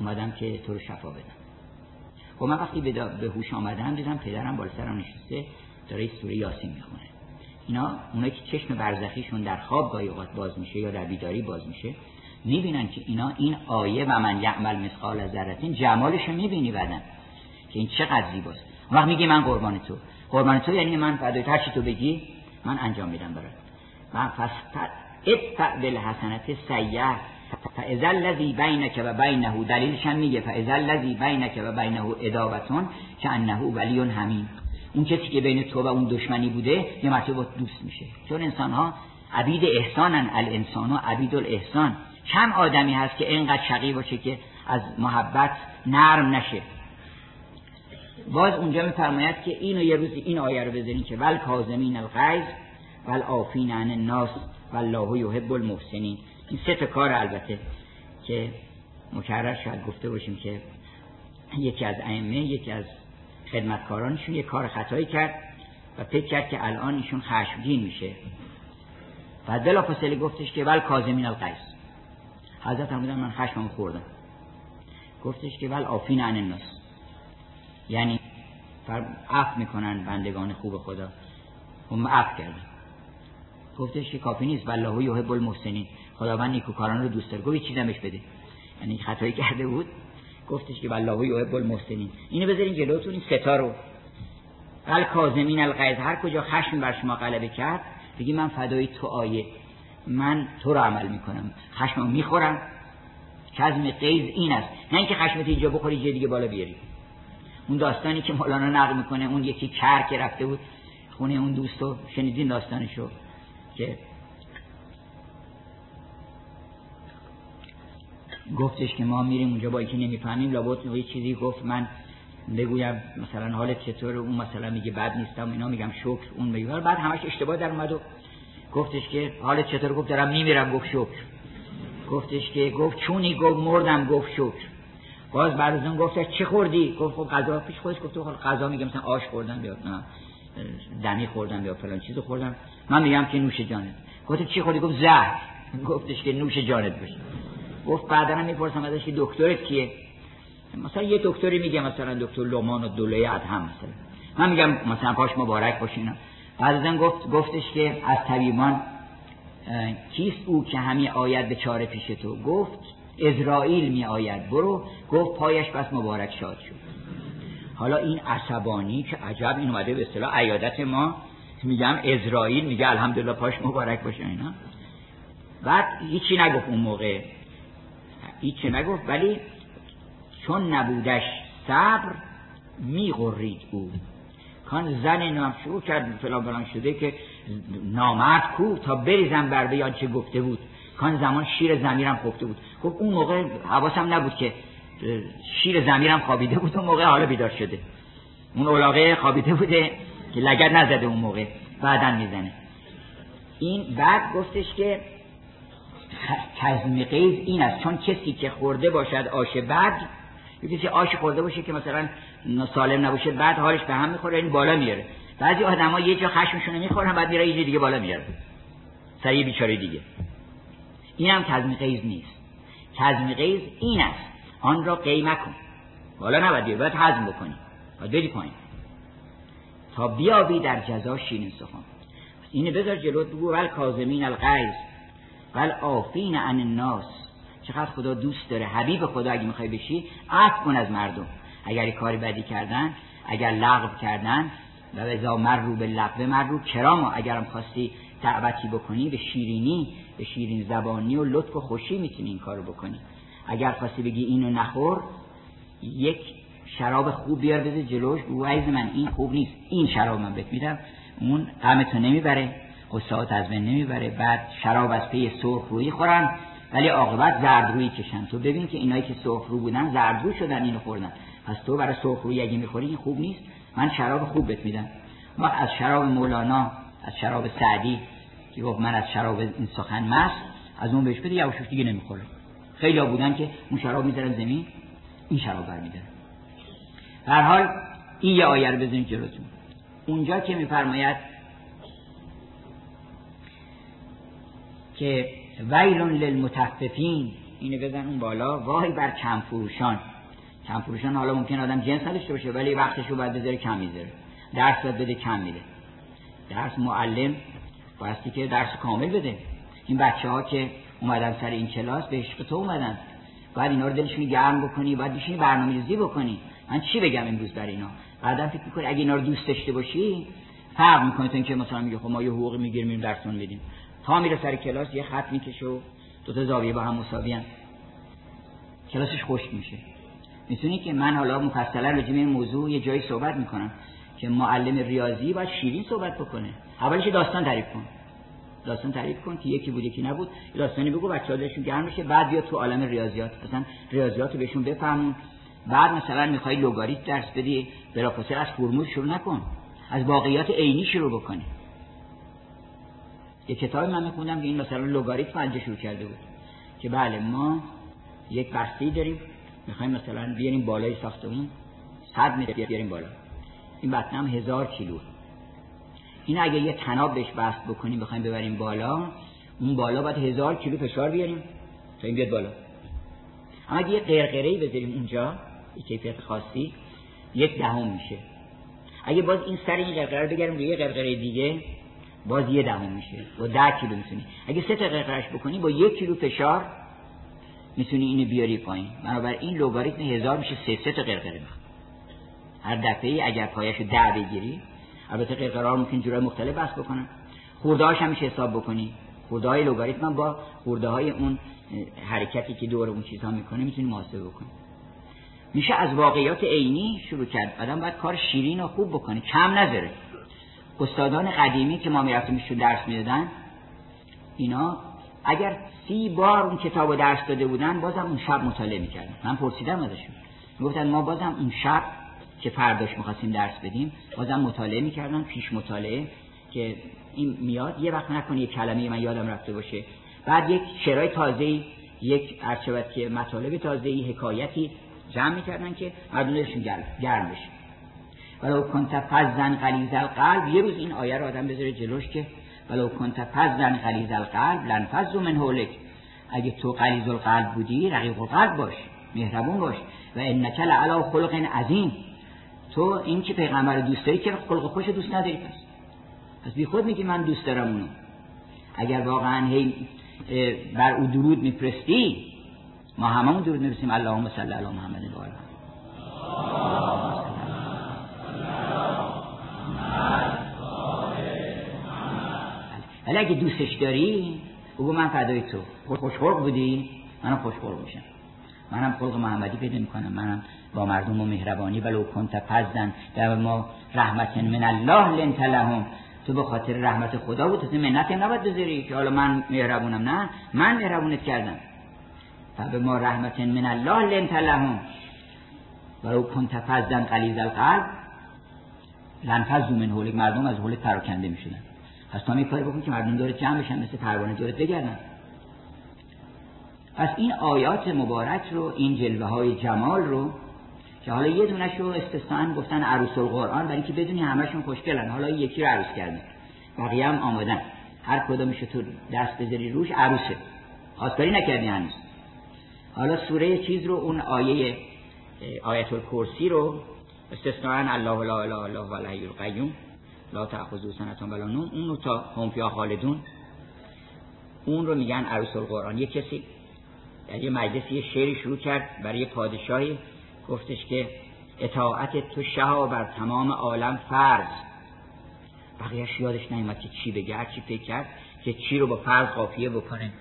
اومدم که تو رو شفا بدم. خب من وقتی به هوش آمدم دیدم پدرم بالا سرم نشسته داره سوره یاسین می‌خونه. اینا اونایی که چشم برزخیشون در خواب گاهی اوقات باز میشه یا در بیداری باز میشه می‌بینن که اینا این آیه و من یعمل مثقال از ذرتین جمالش می‌بینی بعدن که این چقدر زیباست. وقت میگی من قربان تو. قربان تو یعنی من فدای هر چی تو بگی من انجام میدم برات. من پس اتفع بالحسنت سیه فاذا الذی بینک و بینه دلیلش هم میگه. فاذا الذی بینک و بینه ادابتون که انه ولی همین اون کسی که بین تو و اون دشمنی بوده یه مرتبه دوست میشه. چون انسان ها عبید احسانن الانسان و عبید الاحسان. کم آدمی هست که اینقدر شقی باشه که از محبت نرم نشه. باز اونجا میفرماید که اینو یه روزی این آیه رو بذارین که ول کاظمین الغیظ ول آفین عن الناس والله یحب المحسنین. این سه تا کار البته که مکرر شاید گفته باشیم که یکی از ائمه یکی از خدمتکارانشون یه کار خطایی کرد و فکر کرد که الان ایشون خشمگین میشه. و بلافاصله گفتش که ول کاظمین الغیظ. حضرت فرمودن من خشمم خوردم. گفتش که ول آفین عن الناس یعنی عفو می‌کنن بندگان خوب خدا. هم عفو کردن. گفتش که کافی نیست. والله یحب المحسنین. خداوند نیکوکاران رو دوست داره. گفت چیزی بهش بده. یعنی خطایی کرده بود. گفتش که والله یحب المحسنین. اینو بذارین جلوتون. این ستا رو. ول کاظمین الغیظ. هر کجا خشم بر شما غلبه کرد بگی من فدای تو آیه من تو رو عمل می‌کنم. خشم می‌خورم. کزم قیز این است. نه اینکه خشمت اینجا بخوری جه دیگه بالا بیاری. اون داستانی که مولانا نقل می‌کنه اون یکی کر که رفته بود خونه اون دوستو شنیدین داستانشو که گفتش که ما میریم اونجا با اینکه نمی‌فهمیم لابد یه چیزی گفت. من بگویم مثلا حالت چطور اون مثلا میگه بد نیستم اینا میگم شکر اون میگه. بعد همش اشتباه در اومد و گفتش که حالت چطور گفت دارم میمیرم گفت شکر. گفتش که گفت چونی؟ گفت مردم گفت شکر. باز بعد از اون گفتش چه خوردی؟ گفت خب غذا پیش خودش گفت خب غذا میگم مثلا آش خوردم یا نه دمی خوردم یا فلان چیزو خوردم. من میگم که نوش جانت. گفت چی خوردی؟ گفت زهر. گفتش که نوش جانت بشه گفت بعدا هم می‌پرسم ازش دکترت کیه؟ مثلا یه دکتری میگه مثلا دکتر لومان و دوله ادهم مثلا. من میگم مثلا پاش مبارک بعد از گفت گفتش که از طبیبان کیست او که همین آید به چاره پیش تو؟ گفت ازرائیل می آید. برو. گفت پایش بس مبارک شاد شد حالا این عصبانی که عجب این اومده به اصطلاح عیادت ما. میگم ازرائیل میگه الحمدلله پاش مبارک باشه اینا. بعد هیچی نگفت اون موقع. هیچی نگفت ولی چون نبودش صبر میغرید او. کان زن نام شروع کرد فلان فلان شده که نامرد کو تا بریزم بر بیان چه گفته بود. کان زمان شیر زمیرم خفته بود. گفت اون موقع حواسم نبود که شیر زمیرم خوابیده بود اون موقع حالا بیدار شده. اون اولاغه خوابیده بوده که لگد نزده اون موقع بعدا می‌زنه. این بعد گفتش که کزم قیز این است. چون کسی که خورده باشد آش یه کسی آش خورده باشه که مثلا سالم نباشه بعد حالش به هم می‌خوره این بالا میاره بعضی آدما یه جا خشمشون می‌خورن بعد میره یه دیگه بالا میاره سری بیچاره دیگه. این هم کزم قیز نیست. کزم قیز این است. آن را قیمه کن. بالا نباید باید حزم بکنی. باید بدی پایین. تا بیابی در جزا شیرین سخن. اینه بذار جلوت بگو ول کازمین الغیظ ول آفین عن الناس. چقدر خدا دوست داره. حبیب خدا اگه می‌خوای بشی عفو کن از مردم. اگر کاری بدی کردن اگر لغو کردن و وزا مرو به لغو مرو کراما اگرم خواستی دعوتی بکنی به شیرینی به شیرین زبانی و لطف و خوشی می‌تونی این کارو بکنی. اگر خواستی بگی اینو نخور یک شراب خوب بیار بده جلوش. بگو من این خوب نیست. این شراب من بهت اون غمتو نمی‌بره. قصات از بین نمی‌بره. بعد شراب از پی سرخ روی خورن. ولی عاقبت زردرویی کشن. تو ببین که اینایی که سرخ رو بودن زردرو شدن اینو خوردن. پس تو برای سرخ روی اگه می‌خوری این خوب نیست. من شراب خوب بهت میدم. ما از شراب مولانا از شراب سعدی که گفت من از شراب این سخن مست از اون بهش بده یواشوش دیگه نمی‌خوره. خیلی ها بودن که اون شراب می‌ذارن زمین این شراب برمیدارن. در حال این یه آیه رو بزنید جلوتون. اونجا که میفرماید که ویلون للمتففین اینو بزن اون بالا وای بر کم فروشان کم فروشان حالا ممکن آدم جنس نداشته باشه ولی وقتش رو باید بذاره کم می‌ذاره. درس باید بده کم میده. درس معلم بایستی که درس کامل بده. این بچه ها که اومدن سر این کلاس به عشق تو اومدن. باید اینا رو دلشون گرم بکنی باید بشینی برنامه‌ریزی بکنی. من چی بگم امروز برای اینا؟ بعدا فکر می‌کنی اگه اینا رو دوست داشته باشی فرق می‌کنه تا اینکه مثلا میگه خب ما یه حقوقی می‌گیریم میریم درسون بدیم. تا میره سر کلاس یه خط می‌کشه و دو تا زاویه با هم مساوی کلاسش خشک میشه. می‌تونی که من حالا مفصلا راجع به این موضوع یه جایی صحبت می‌کنم که معلم ریاضی باید شیرین صحبت بکنه. اولش داستان تعریف کن. داستان تعریف کن که یکی بود یکی نبود. داستانی بگو بچه‌ها دلشون گرم بشه بعد بیا تو عالم ریاضیات. مثلا ریاضیات رو بهشون بفهمون. بعد مثلا می‌خوای لوگاریت درس بدی بلافاصله از فرمول شروع نکن. از واقعیات عینی شروع بکنی. یه کتابی من میخوندم که این مثلا لوگاریتم از شروع کرده بود. که بله ما یک بسته داریم. می‌خوایم مثلا بیاریم بالای ساختمون 100 متر بیاریم بالا. این بطنه هم هزار کیلو. این اگه یه تناب بهش بست بکنیم بخوایم ببریم بالا اون بالا باید هزار کیلو فشار بیاریم تا این بیاد بالا. اما اگه یه قرقره ای بذاریم اونجا یه کیفیت خاصی یک دهم میشه. اگه باز این سر این قرقره رو بگیریم روی یه قرقره دیگه باز یه دهم میشه. با ده کیلو می‌تونی اگه سه تا قرقرش بکنی با یک کیلو فشار می‌تونی اینو بیاری پایین. بنابراین لوگاریتم هزار میشه سه سه تا قرقره هر دفعه اگر پایش رو ده بگیری البته قرقرار ممکن جورای مختلف بس بکنن. خورده هاش هم میشه حساب بکنی. خورده های لوگاریتم با خورده های اون حرکتی که دور اون چیزها می‌کنه می‌تونی محاسبه بکنی. میشه از واقعیات عینی شروع کرد. آدم باید کار شیرین و خوب بکنه. کم نذاره. استادان قدیمی که ما می‌رفتیم درس می‌دادن اینا اگر سی بار اون کتاب درس داده بودن بازم اون شب مطالعه می‌کردن. من پرسیدم ازشون. گفتن ما بازم اون شب که فرداش می‌خواستیم درس بدیم بازم مطالعه می‌کردن پیش مطالعه که این میاد. یه وقت نکنه یه کلمه من یادم رفته باشه. بعد یک شعرهای تازه یک ارچبت که مطالب تازه حکایتی جمع می‌کردن که مردمشون گرم بشه. ولو کنت فزن غلیظ القلب یه روز این آیه رو آدم بذاره جلوش که ولو کنت فزن غلیظ القلب لنفذ من حولک اگه تو قلیز القلب بودی رقیق القلب باش مهربون باش. و انک لعلی خلق عظیم. تو این که پیغمبر دوست داری که خلق خوش دوست نداری پس. پس بی خود میگی من دوست دارم اونو. اگر واقعا هی بر او درود میفرستی ما هممون درود می‌رسیم. اللهم صل علی محمد و آله. ولی اگه دوستش داری بگو من فدای تو. خوشخلق بودی؟ منم خوشخلق میشم. منم خلق محمدی پیدا می‌کنم. منم با مردم و مهربانی ولو کنت پزدن در ما رحمت من الله لنت لهم. تو به خاطر رحمت خدا بود تو منت نباید بذاری. که حالا من مهربونم. نه من مهربونت کردم. به ما رحمت من الله لنت لهم. ولو کنت فزدن قلیز القلب لنفذو من حولک مردم از حولک پراکنده می‌شدن. پس تا کاری بکن که مردم داره جمع بشن مثل پروانه دورت بگردن. پس این آیات مبارک رو این جلوه های جمال رو که حالا یه دونش رو استثنان گفتن عروس القرآن برای که بدونی همشون خوشگلن. حالا یکی رو عروس کردن. بقیه هم آمادن. هر کدومش تو دست بذاری روش عروسه. خواستاری نکردی هنوز. حالا سوره چیز رو اون آیه آیت الکرسی رو استثنان الله لا اله الا هو الحی القیوم لا تأخذو سنتون ولا نوم. اون رو تا هم خالدون اون رو میگن عروس القرآن. یه کسی در یه مجلسی یه شعری شروع کرد برای پادشاهی. گفتش که اطاعت تو شها بر تمام عالم فرض. بقیهش یادش نیومد که چی بگه چی فکر کرد که چی رو با فرض قافیه بکنه.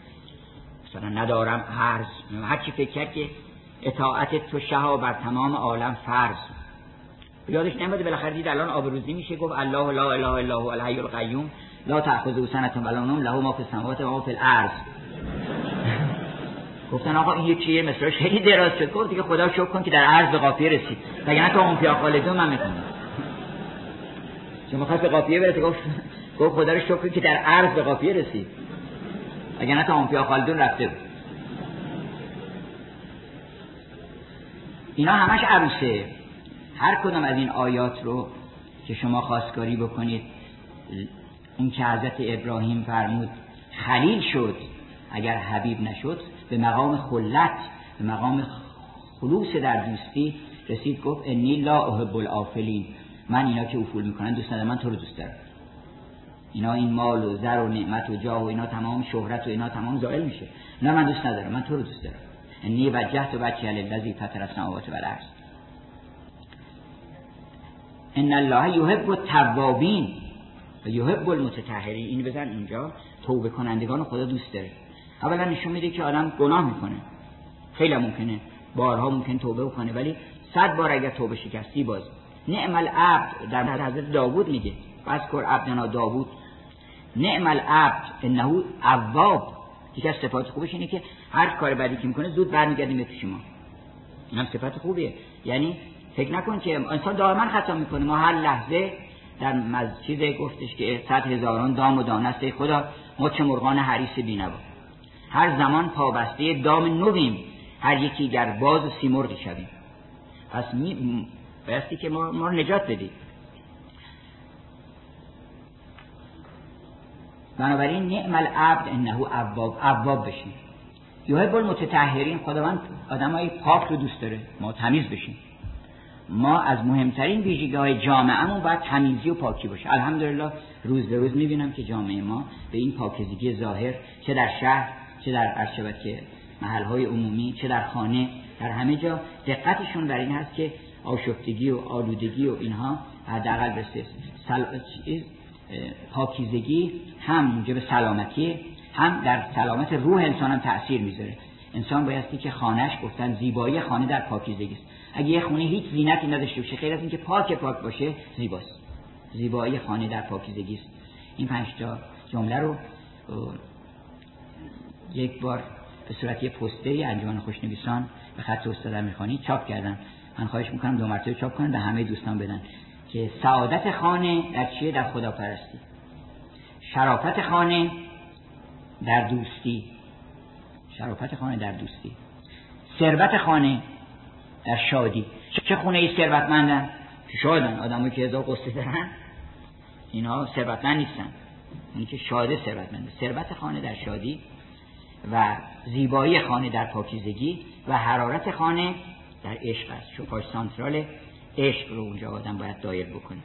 مثلا ندارم فرض هر چی فکر کرد که اطاعت تو شها بر تمام عالم فرض. یادش نمیاد بالاخره دید الان آبروزی میشه گفت الله لا اله الا هو الحی القیوم. لا تأخذه سنة ولا نوم له ما فی السماوات و ما فی الارض. [laughs] گفتن آقا این یکیه مثلا خیلی دراز شد. گفت دیگه خدا شکر کن که در عرض به قافیه رسید. نه تا اون پیا خالدون من می‌کنم چون خواست به قافیه برسه؟ گفت گفت خدا رو شکر که در عرض به قافیه رسید. نه تا اون پیا خالدون رفته بود؟ اینا همش عروسه. هر کدام از این آیات رو که شما خواستگاری بکنید اون که حضرت ابراهیم فرمود خلیل شد. اگر حبیب نشد به مقام خلت به مقام خلوص در دوستی رسید گفت انی لا احب الافلین من اینا که افول می‌کنن دوست ندارم من تو رو دوست دارم. اینا این مال و زر و نعمت و جاه و اینا تمام شهرت و اینا تمام زائل میشه. نه من دوست ندارم من تو رو دوست دارم. انی وجهت و بچه الذی فطر السماوات والارض. ان الله یحب التوابین و یحب المتطهرین. این بزن اینجا. توبه کنندگان خدا دوست داره. اولا نشون میده که آدم گناه می‌کنه. خیلی ممکنه. بارها ممکن توبه کنه ولی صد بار اگر توبه شکستی باز. نعم العبد. در حضرت داوود میگه. کر عبدنا داوود. نعم العبد. انه عواب. یکی از صفات خوبش اینه که هر کار بدی که می‌کنه زود برمیگردیم به پیش ما. اینم صفت خوبیه. یعنی فکر نکن که انسان دائما خطا می‌کنه. ما هر لحظه در مسجد گفتش که صد هزاران دام و دانسته خدا مچ مرغان حریص بینوا. هر زمان پابسته دام نویم هر یکی در باز و سیمرغی شویم. پس می بایستی که ما, ما نجات بدید بنابراین نعم العبد انه عواب عواب بشیم. یحب المتطهرین خداوند آدمای پاک رو دوست داره. ما تمیز بشیم. ما از مهمترین ویژگی های جامعهمون باید تمیزی و پاکی باشه. الحمدلله روز به روز می‌بینم که جامعه ما به این پاکیزگی ظاهر چه در شهر چه در عرشبت که محل های عمومی چه در خانه در همه جا دقتشون بر این هست که آشفتگی و آلودگی و اینها حداقل بسه سل... پاکیزگی هم موجب سلامتی هم در سلامت روح انسان هم تأثیر می‌ذاره. انسان بایستی که خانهش گفتن زیبایی خانه در پاکیزگی است. اگه یه خونه هیچ زینتی نداشته باشه غیر از اینکه پاک پاک باشه زیباست. زیبایی خانه در پاکیزگی است. این پنج تا جمله رو یک بار به صورت یه پوستری انجمن خوشنویسان به خط استاد امیرخانی چاپ کردن من خواهش می‌کنم دو مرتبه چاپ کنن به همه دوستان بدن که سعادت خانه در چیه؟ در خدا پرستی شرافت خانه در دوستی. شرافت خانه در دوستی. ثروت خانه در شادی. چه خونه ای ثروتمندن؟ شادن. آدمایی که هزار قصه دارن اینها ثروتمند نیستن. اونی که شاده ثروتمنده. ثروت خانه در شادی و زیبایی خانه در پاکیزگی و حرارت خانه در عشق است. شوفاژ سانترال عشق رو اونجا آدم باید دایر بکنه.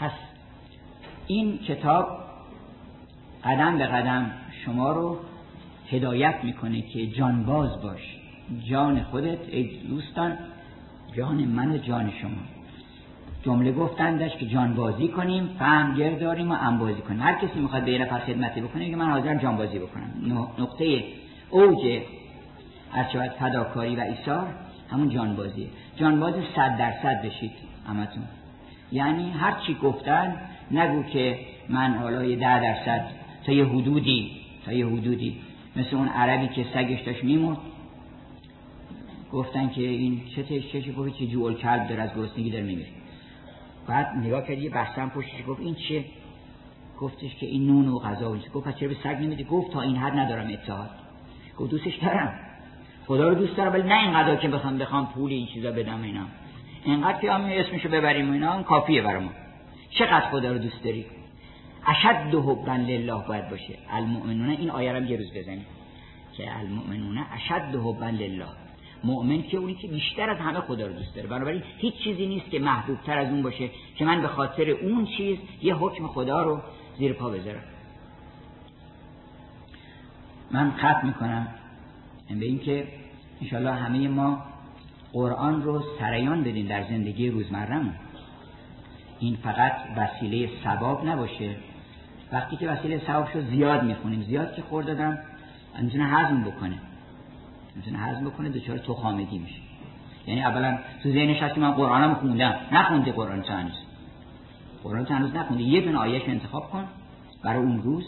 پس این کتاب قدم به قدم شما رو هدایت می‌کنه که جانباز باش. جان خودت ای دوستان جان من و جان شما. جمله گفتندش که جانبازی کنیم فهم داریم و انبازی کنیم. هر کسی می‌خواد به یه نفر خدمتی بکنه که من حاضرم جانبازی بکنم. نقطه اوج از شاید فداکاری و ایثار همون جانبازیه. جانباز صد درصد بشید همتون. یعنی هر چی گفتن نگو که من حالا یه ده درصد تا یه حدودی تا یه حدودی. مثل اون عربی که سگش داشت میمون گفتن که این چه چه گفت که جوال کلب داره از گرسنگی داره میمیره. بعد نگاه کرد یه بحثم پشتش گفت این چه؟ گفتش که این نون و غذا و گفت پس چرا به سگ نمیده گفت تا این حد ندارم اتحاد گفت دوستش دارم. خدا رو دوست دارم ولی نه اینقدر که بخوام بخوام پول این چیزا بدم اینا. اینقدر که همین اسمشو ببریم اینا کافیه برام. چقدر خدا رو دوست داری؟ اشد حبا لله باید باشه. المؤمنون این آیه رو یه روز بزنید که المؤمنون اشد حبا لله. مؤمن که اونی که بیشتر از همه خدا رو دوست داره. بنابراین هیچ چیزی نیست که محبوب تر از اون باشه که من به خاطر اون چیز یه حکم خدا رو زیر پا بذارم. من ختم می‌کنم به اینکه انشالله همه ما قرآن رو سریان بدیم در زندگی روزمرهمون. این فقط وسیله ثواب نباشه. وقتی که وسیله ثواب شد زیاد می‌خونیم زیاد که خورد دادم می‌تونه هضم بکنه می‌تونه هضم بکنه دچار تخامگی میشه. یعنی اولا تو ذهنش هست که من قرآنم خوندم نخونده قرآن هنوز قرآن هنوز نخونده. یه دونه آیهش انتخاب کن برای اون روز.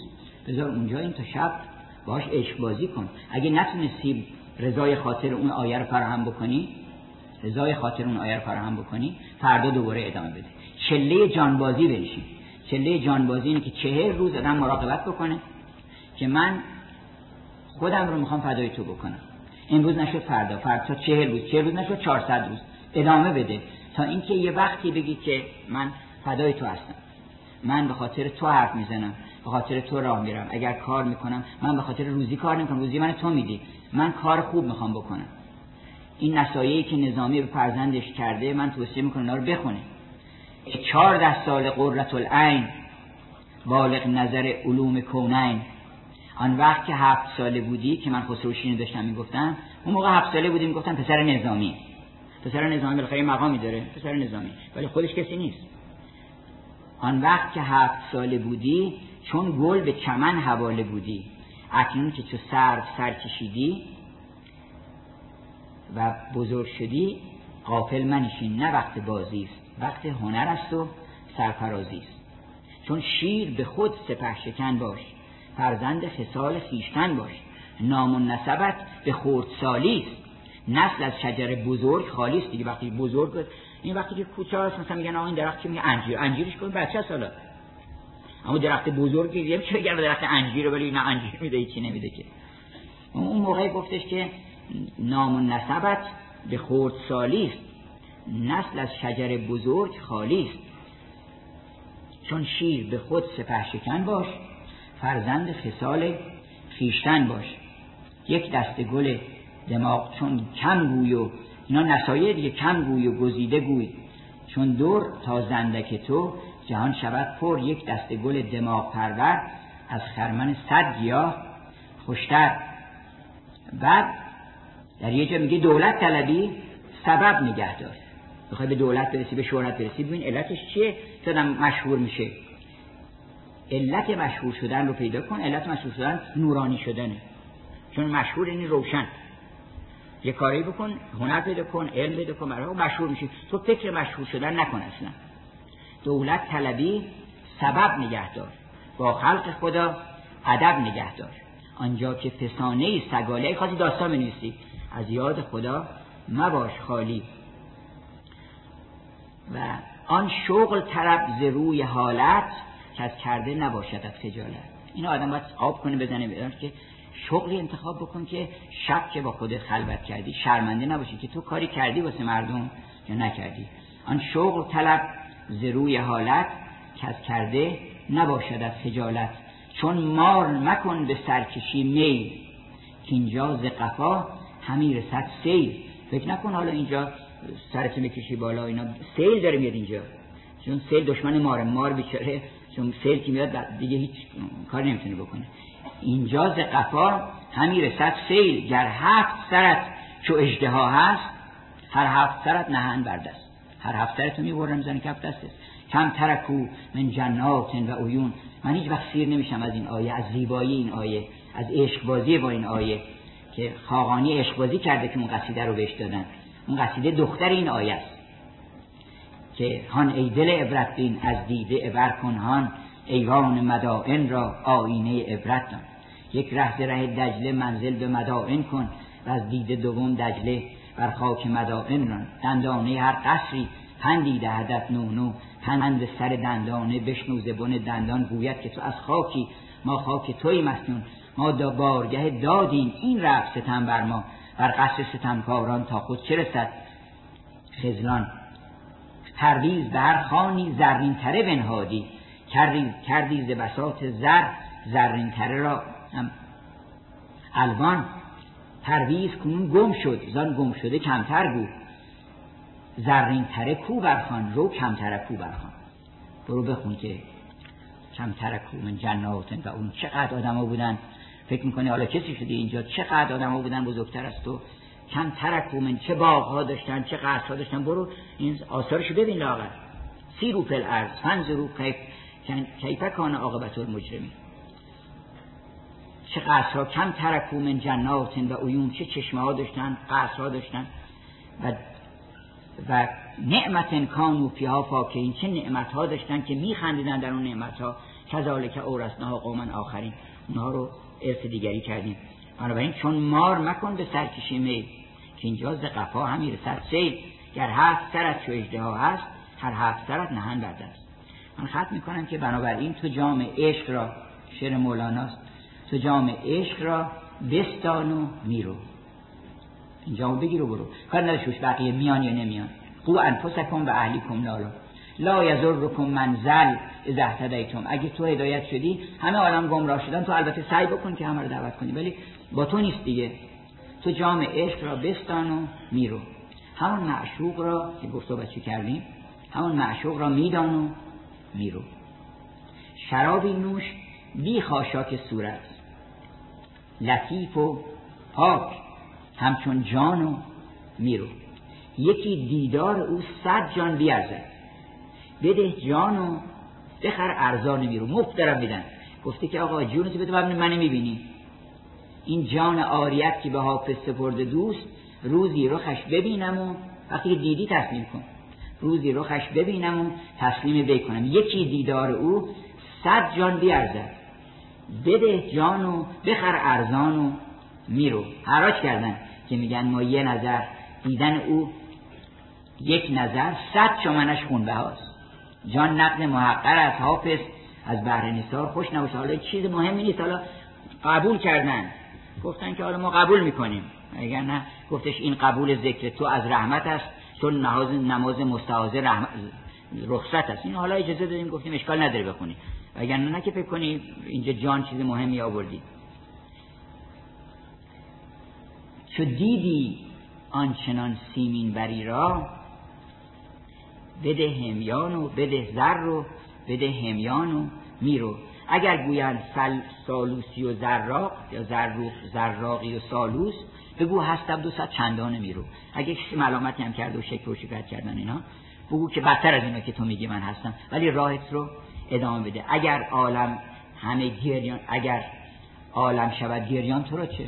بذار اونجا این تا شب باش عشق بازی کن. اگه نتونستی رضای خاطر اون آیه رو فراهم بکنی رضای خاطر اون آیه رو فراهم بکنی فردا دوباره ادامه بده. چله جانبازی بنشین. چله جانبازی اینه که چهر روز آدم مراقبت بکنه که من خودم رو می‌خوام فدای تو بکنم. امروز نشد فردا فردا چهل روز چهل روز نشد 400 روز. ادامه بده. تا اینکه یه وقتی بگی که من فدای تو هستم. من به خاطر تو حرف می‌زنم به خاطر تو راه میرم. اگر کار می‌کنم من به خاطر روزی کار نمی‌کنم. روزی من تو میدی. من کار خوب می‌خوام بکنم. این نصایحی که نظامی به فرزندش کرده من توصیه می‌کنم اینا رو بخونه. چهارده سال قررت العین بالغ نظر علوم کونین. آن وقت که هفت ساله بودی که من خسروشینی داشتم می‌گفتم اون موقع هفت ساله بودی می‌گفتن پسر نظامی. پسر نظامی بالاخره مقامی داره پسر نظامی. ولی خودش کسی نیست. آن وقت که هفت ساله بودی چون گل به چمن حواله بودی. اکنون که تو سر سر کشیدی و بزرگ شدی قافل منشین نه وقت بازی است وقت هنر است و سرفرازی است. چون شیر به خود سپه شکن باش. فرزند خصال خیشتن باش. نام و نسبت به خردسالی است. نسل از شجر بزرگ خالی است دیگه. وقتی بزرگ این وقتی که کوچه هست مثلا میگن آقا این درخت که میگه؟ انجیر. انجیرش کن بچه سالا اما درخت بزرگ دیگه چه بگم درخت انجیر ولی نه انجیر میده چی نمیده که. اون موقع گفتش که نام و نسبت به خردسالی است. نسل از شجر بزرگ خالی است. چون شیر به خود سپه شکن باش. فرزند خصال خیشتن باش. یک دست گل دماغ چون کم گوی و اینا نصایح دیگه کم گوی و گزیده گوی. چون دور تا زندک تو جهان شود پر. یک دست گل دماغ پرور از خرمن صد گیاه خوشتر. بعد در یه جا میگه دولت طلبی سبب نگه داشت بخوای به دولت برسی به شهرت برسی ببین علتش چیه؟ تا مشهور میشه. علت مشهور شدن رو پیدا کن علت مشهور شدن نورانی شدنه. چون مشهور اینی روشن. یه کاری بکن هنر پیدا کن علم پیدا کن برای مشهور میشه تو فکر مشهور شدن نکن اصلا. دولت طلبی سبب نگه دار. با خلق خدا ادب نگه دار. آنجا که فسانه سگاله خاصی داستان بنویسی. از یاد خدا مباش خالی. و آن شغل طرب ز روی حالت از کرده نباشد از خجالت. این آدم باید آب کنه بزنه بدان که شغلی انتخاب بکن که شب که با خودت خلوت کردی شرمنده نباشی که تو کاری کردی واسه مردم یا نکردی. آن شغل طلب ز روی حالت از کرده نباشد از خجالت. چون مار مکن به سرکشی میل. که اینجا ز قفا همی رسد سیل. فکر نکن حالا اینجا سرت می‌کشی بالا اینا سیل داره میاد اینجا. چون سیل دشمن ماره. مار بیچاره چون سیل که میاد دیگه هیچ کار نمی‌تونه بکنه. اینجا ز قفا همی رسد سیل گر هفت سرت چو اجدها هست هر هفت سرت نهن بردست هر هفت سرت می‌برم می‌زنی کف دسته کم ترکو من جنات و عیون. من هیچ وقت سیر نمیشم از این آیه از زیبایی این آیه از عشق بازی با این آیه که خاقانی عشق بازی کرده که اون قصیده رو بهش دادن. اون قصیده دختر این آیه است. که هان ای دل عبرت بین از دیده عبر کن هان ایوان مدائن را آینه عبرت دان. یک ره ره دجله منزل به مدائن کن و از دیده دوم دجله بر خاک مدائن ران. دندانه هر قصری پندی دهدت نو نو پند سر دندانه بشنو زبون دندان گوید که تو از خاکی ما خاک توی مسنون ما دا بارگه دادیم این رفت ستم بر ما. بر قصر ستمکاران تا خود چه رسد؟ خزلان پرویز زرین تره بنهادی. کردی, کردی ز بساط زر زرین تره را هم. الوان پرویز کنون گم شد. زان گم شده کمتر بود. زرین تره کو برخان رو کمتره کو برخان برو بخون که کمتره کو من جناتن و اون چقدر آدم بودن. فکر می‌کنی حالا کسی شدی اینجا چقدر آدم بودن بزرگتر از تو؟ کم ترکو من چه باغ ها داشتن چه قصر ها داشتن برو این آثارشو ببین لاغر. سی رو پل ارز فنز رو کیف کیفه کان عاقبت چه قصرها کم ترکو من جنات و اویون چه چشمه ها داشتن قصرها داشتن. و و نعمت کانو فیها فاکهین چه نعمت ها داشتن که میخندیدن در اون نعمت ها کذالک اورثناها قوما آخرین. اونها رو ارث دیگری کردیم. بنابراین چون مار مکن به سرکشی میل که اینجا ز قفا همی رسد سیل. گر هفت سرت چو اجده هست هر هفت سرت نهن برده است من خط می‌کنم که بنابراین تو جام عشق را شعر مولاناست تو جام عشق را بستان و میرو اینجا بگیر و برو. کار نداشوش بقیه میان یا نمیان. قو انفسکم و اهلیکم نالا لا یزرکم منزل اذا اهتدیتم. اگه تو هدایت شدی همه عالم گمراه شدن تو البته سعی بکن که همه رو دعوت کنی. ولی با تو نیست دیگه. تو جام عشق را بستان و میرو. همون معشوق را که گفت بچه کردیم همون معشوق را میدان و میرو. شرابی نوش بی خاشاک صورت. لطیف و پاک. همچون جان و میرو. یکی دیدار او صد جان بیارزد بده جانو بخر ارزان میرو. مفت دارم میدن. گفته که آقا جونو تو بده من می‌بینی این جان آریت که به حافظ سپرده دوست روزی رخش ببینم و وقتی دیدی تسلیم کن. روزی رخش ببینم و تسلیم بکنم کنم. یکی دیدار او صد جان بیارزد. بده جانو بخر ارزان و میرو. حراج کردن که میگن ما یه نظر دیدن او یک نظر صد شمنش خونبه هاست جان نقد محقر از حافظ از بحر خوش نباشه. حالا چیز مهمی نیست. حالا قبول کردن. گفتن که حالا ما قبول می‌کنیم. اگر نه گفتش این قبول ذکر تو از رحمت است چون نماز نماز مستعاذ رحمت رخصت است. این حالا اجازه دادیم گفتیم اشکال نداره بخونی اگر نه که فکر کنی اینجا جان چیز مهمی آوردی. چو دیدی آنچنان سیمین بری را بده همیان و بده زر رو بده همیان و میرو اگر گویند سل سالوسی و زراق یا زروق زراقی و سالوس بگو هستم دو صد چندان میرو. اگه کسی ملامتی هم کرده و شکر و شکایت کردن اینا بگو که بدتر از اینا که تو میگی من هستم. ولی راهت رو ادامه بده. اگر عالم همه گریان اگر عالم شود گریان تو را چه؟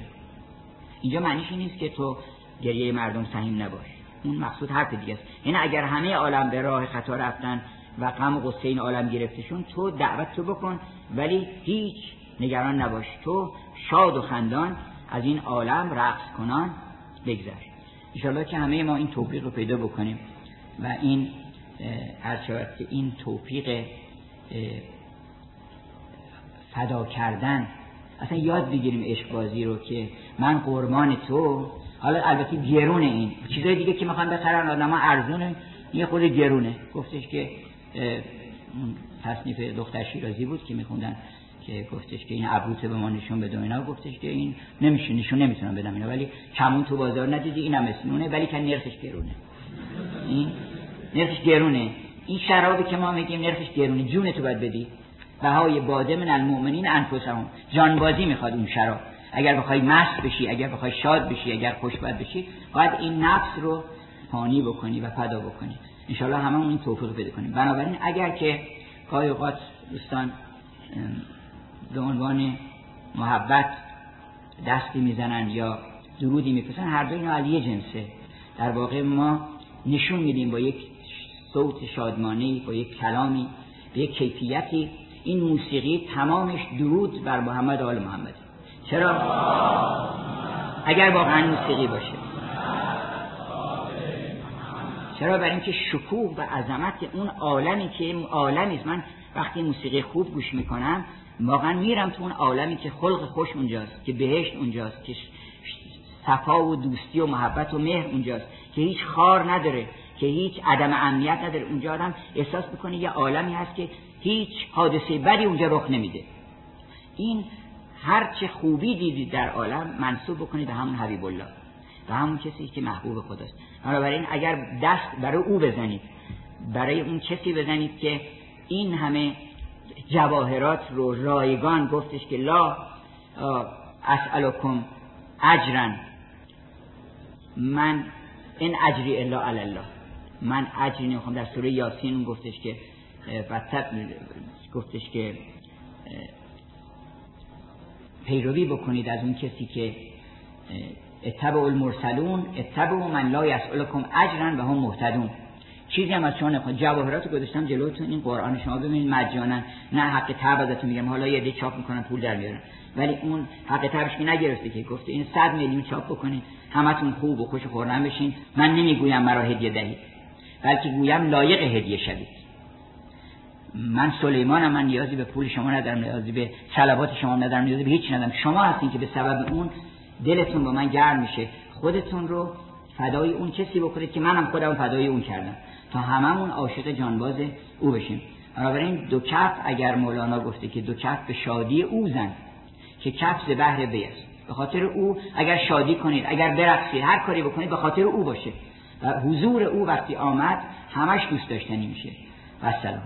اینجا معنیش نیست که تو گریه مردم سهیم نباش. اون مقصود حرف دیگه است. یعنی اگر همه عالم به راه خطا رفتن و غم و غصه این عالم گرفتشون تو دعوت تو بکن ولی هیچ نگران نباش. تو شاد و خندان از این عالم رقص کنان بگذر. انشاءالله که همه ما این توفیق رو پیدا بکنیم و این شود که این توفیق فدا کردن اصلا یاد بگیریم عشق بازی رو که من قربان تو. حالا البته گرونه این. چیزای دیگه که می‌خوان بخرن آدم ها ارزونه. یه خود گرونه. گفتش که تصنیف دختر شیرازی بود که میخوندن که گفتش که این عبوس به ما نشون بده اینا گفتش که این نمیشه نشون نمی‌تونم بدم اینا. ولی کمون تو بازار ندیدی اینم اسنونه ولی که نرخش گرونه. این نرخش گرونه. این شرابی که ما میگیم نرخش گرونه. جون تو باید بدی. بهای باده من المؤمنین انفسهم. جانبازی می‌خواد اون شراب. اگر بخوای مست بشی اگر بخوای شاد بشی اگر خوشبخت بشی باید این نفس رو پانی بکنی و فدا بکنی. انشالله همه این توفیق پیدا کنیم. بنابراین اگر که گاهی اوقات دوستان به عنوان محبت دستی می‌زنن یا درودی میفرستن هر دو اینا علیه جنسه. در واقع ما نشون میدیم با یک صوت شادمانی با یک کلامی به یک کیفیتی. این موسیقی تمامش درود بر محمد آل محمد. چرا؟ اگر واقعا موسیقی باشه. چرا برای اینکه شکوه و عظمت اون عالمی که عالمی من وقتی موسیقی خوب گوش می‌کنم واقعا میرم تو اون عالمی که خلق خوش اونجاست که بهشت اونجاست که صفا و دوستی و محبت و مهر اونجاست که هیچ خار نداره که هیچ عدم امنیت نداره. اونجا آدم احساس می‌کنه یه عالمی هست که هیچ حادثه بدی اونجا رخ نمیده. این هرچه خوبی دیدید در عالم منصوب بکنید به همون حبیب الله. و همون کسی که محبوب خداست. بنابراین اگر دست برای او بزنید برای اون کسی بزنید که این همه جواهرات رو رایگان گفتش که لا اسألکم اجرا. من این اجری الا الله. من اجری نمی‌خوام. در سوره یاسین گفتش که گفتش که پیروی بکنید از اون کسی که اتبع المرسلون اتبع من لا یسألکم اجرا و هم مهتدون. چیزی هم از شما نخواد جواهرات گذاشتم جلوتون این قرآن شما ببینید مجانا. نه حق تبع ازتون میگم. حالا یه دی چاپ می‌کنن پول در میارن. ولی اون حق تبعش که نگرفته که گفته این صد میلیون چاپ بکنید همتون خوب و خوش و خورم بشین. من نمی‌گویم مرا هدیه دهید بلکه گویم لایق هدیه شوید. من سلیمانم من نیازی به پول شما ندارم نیازی به صلوات شما ندارم نیازی به هیچ ندارم. شما هستین که به سبب اون دلتون با من گرم میشه. خودتون رو فدای اون کسی بکنید که منم خودم فدای اون کردم. تا هممون عاشق جانباز او بشیم. بنابراین دو کف اگر مولانا گفته که دو کف به شادی او زن که کف ز بحر بیست به خاطر او اگر شادی کنید اگر برقصید هر کاری بکنید به خاطر او باشه. و حضور او وقتی آمد همش دوست داشتنی میشه. و سلام.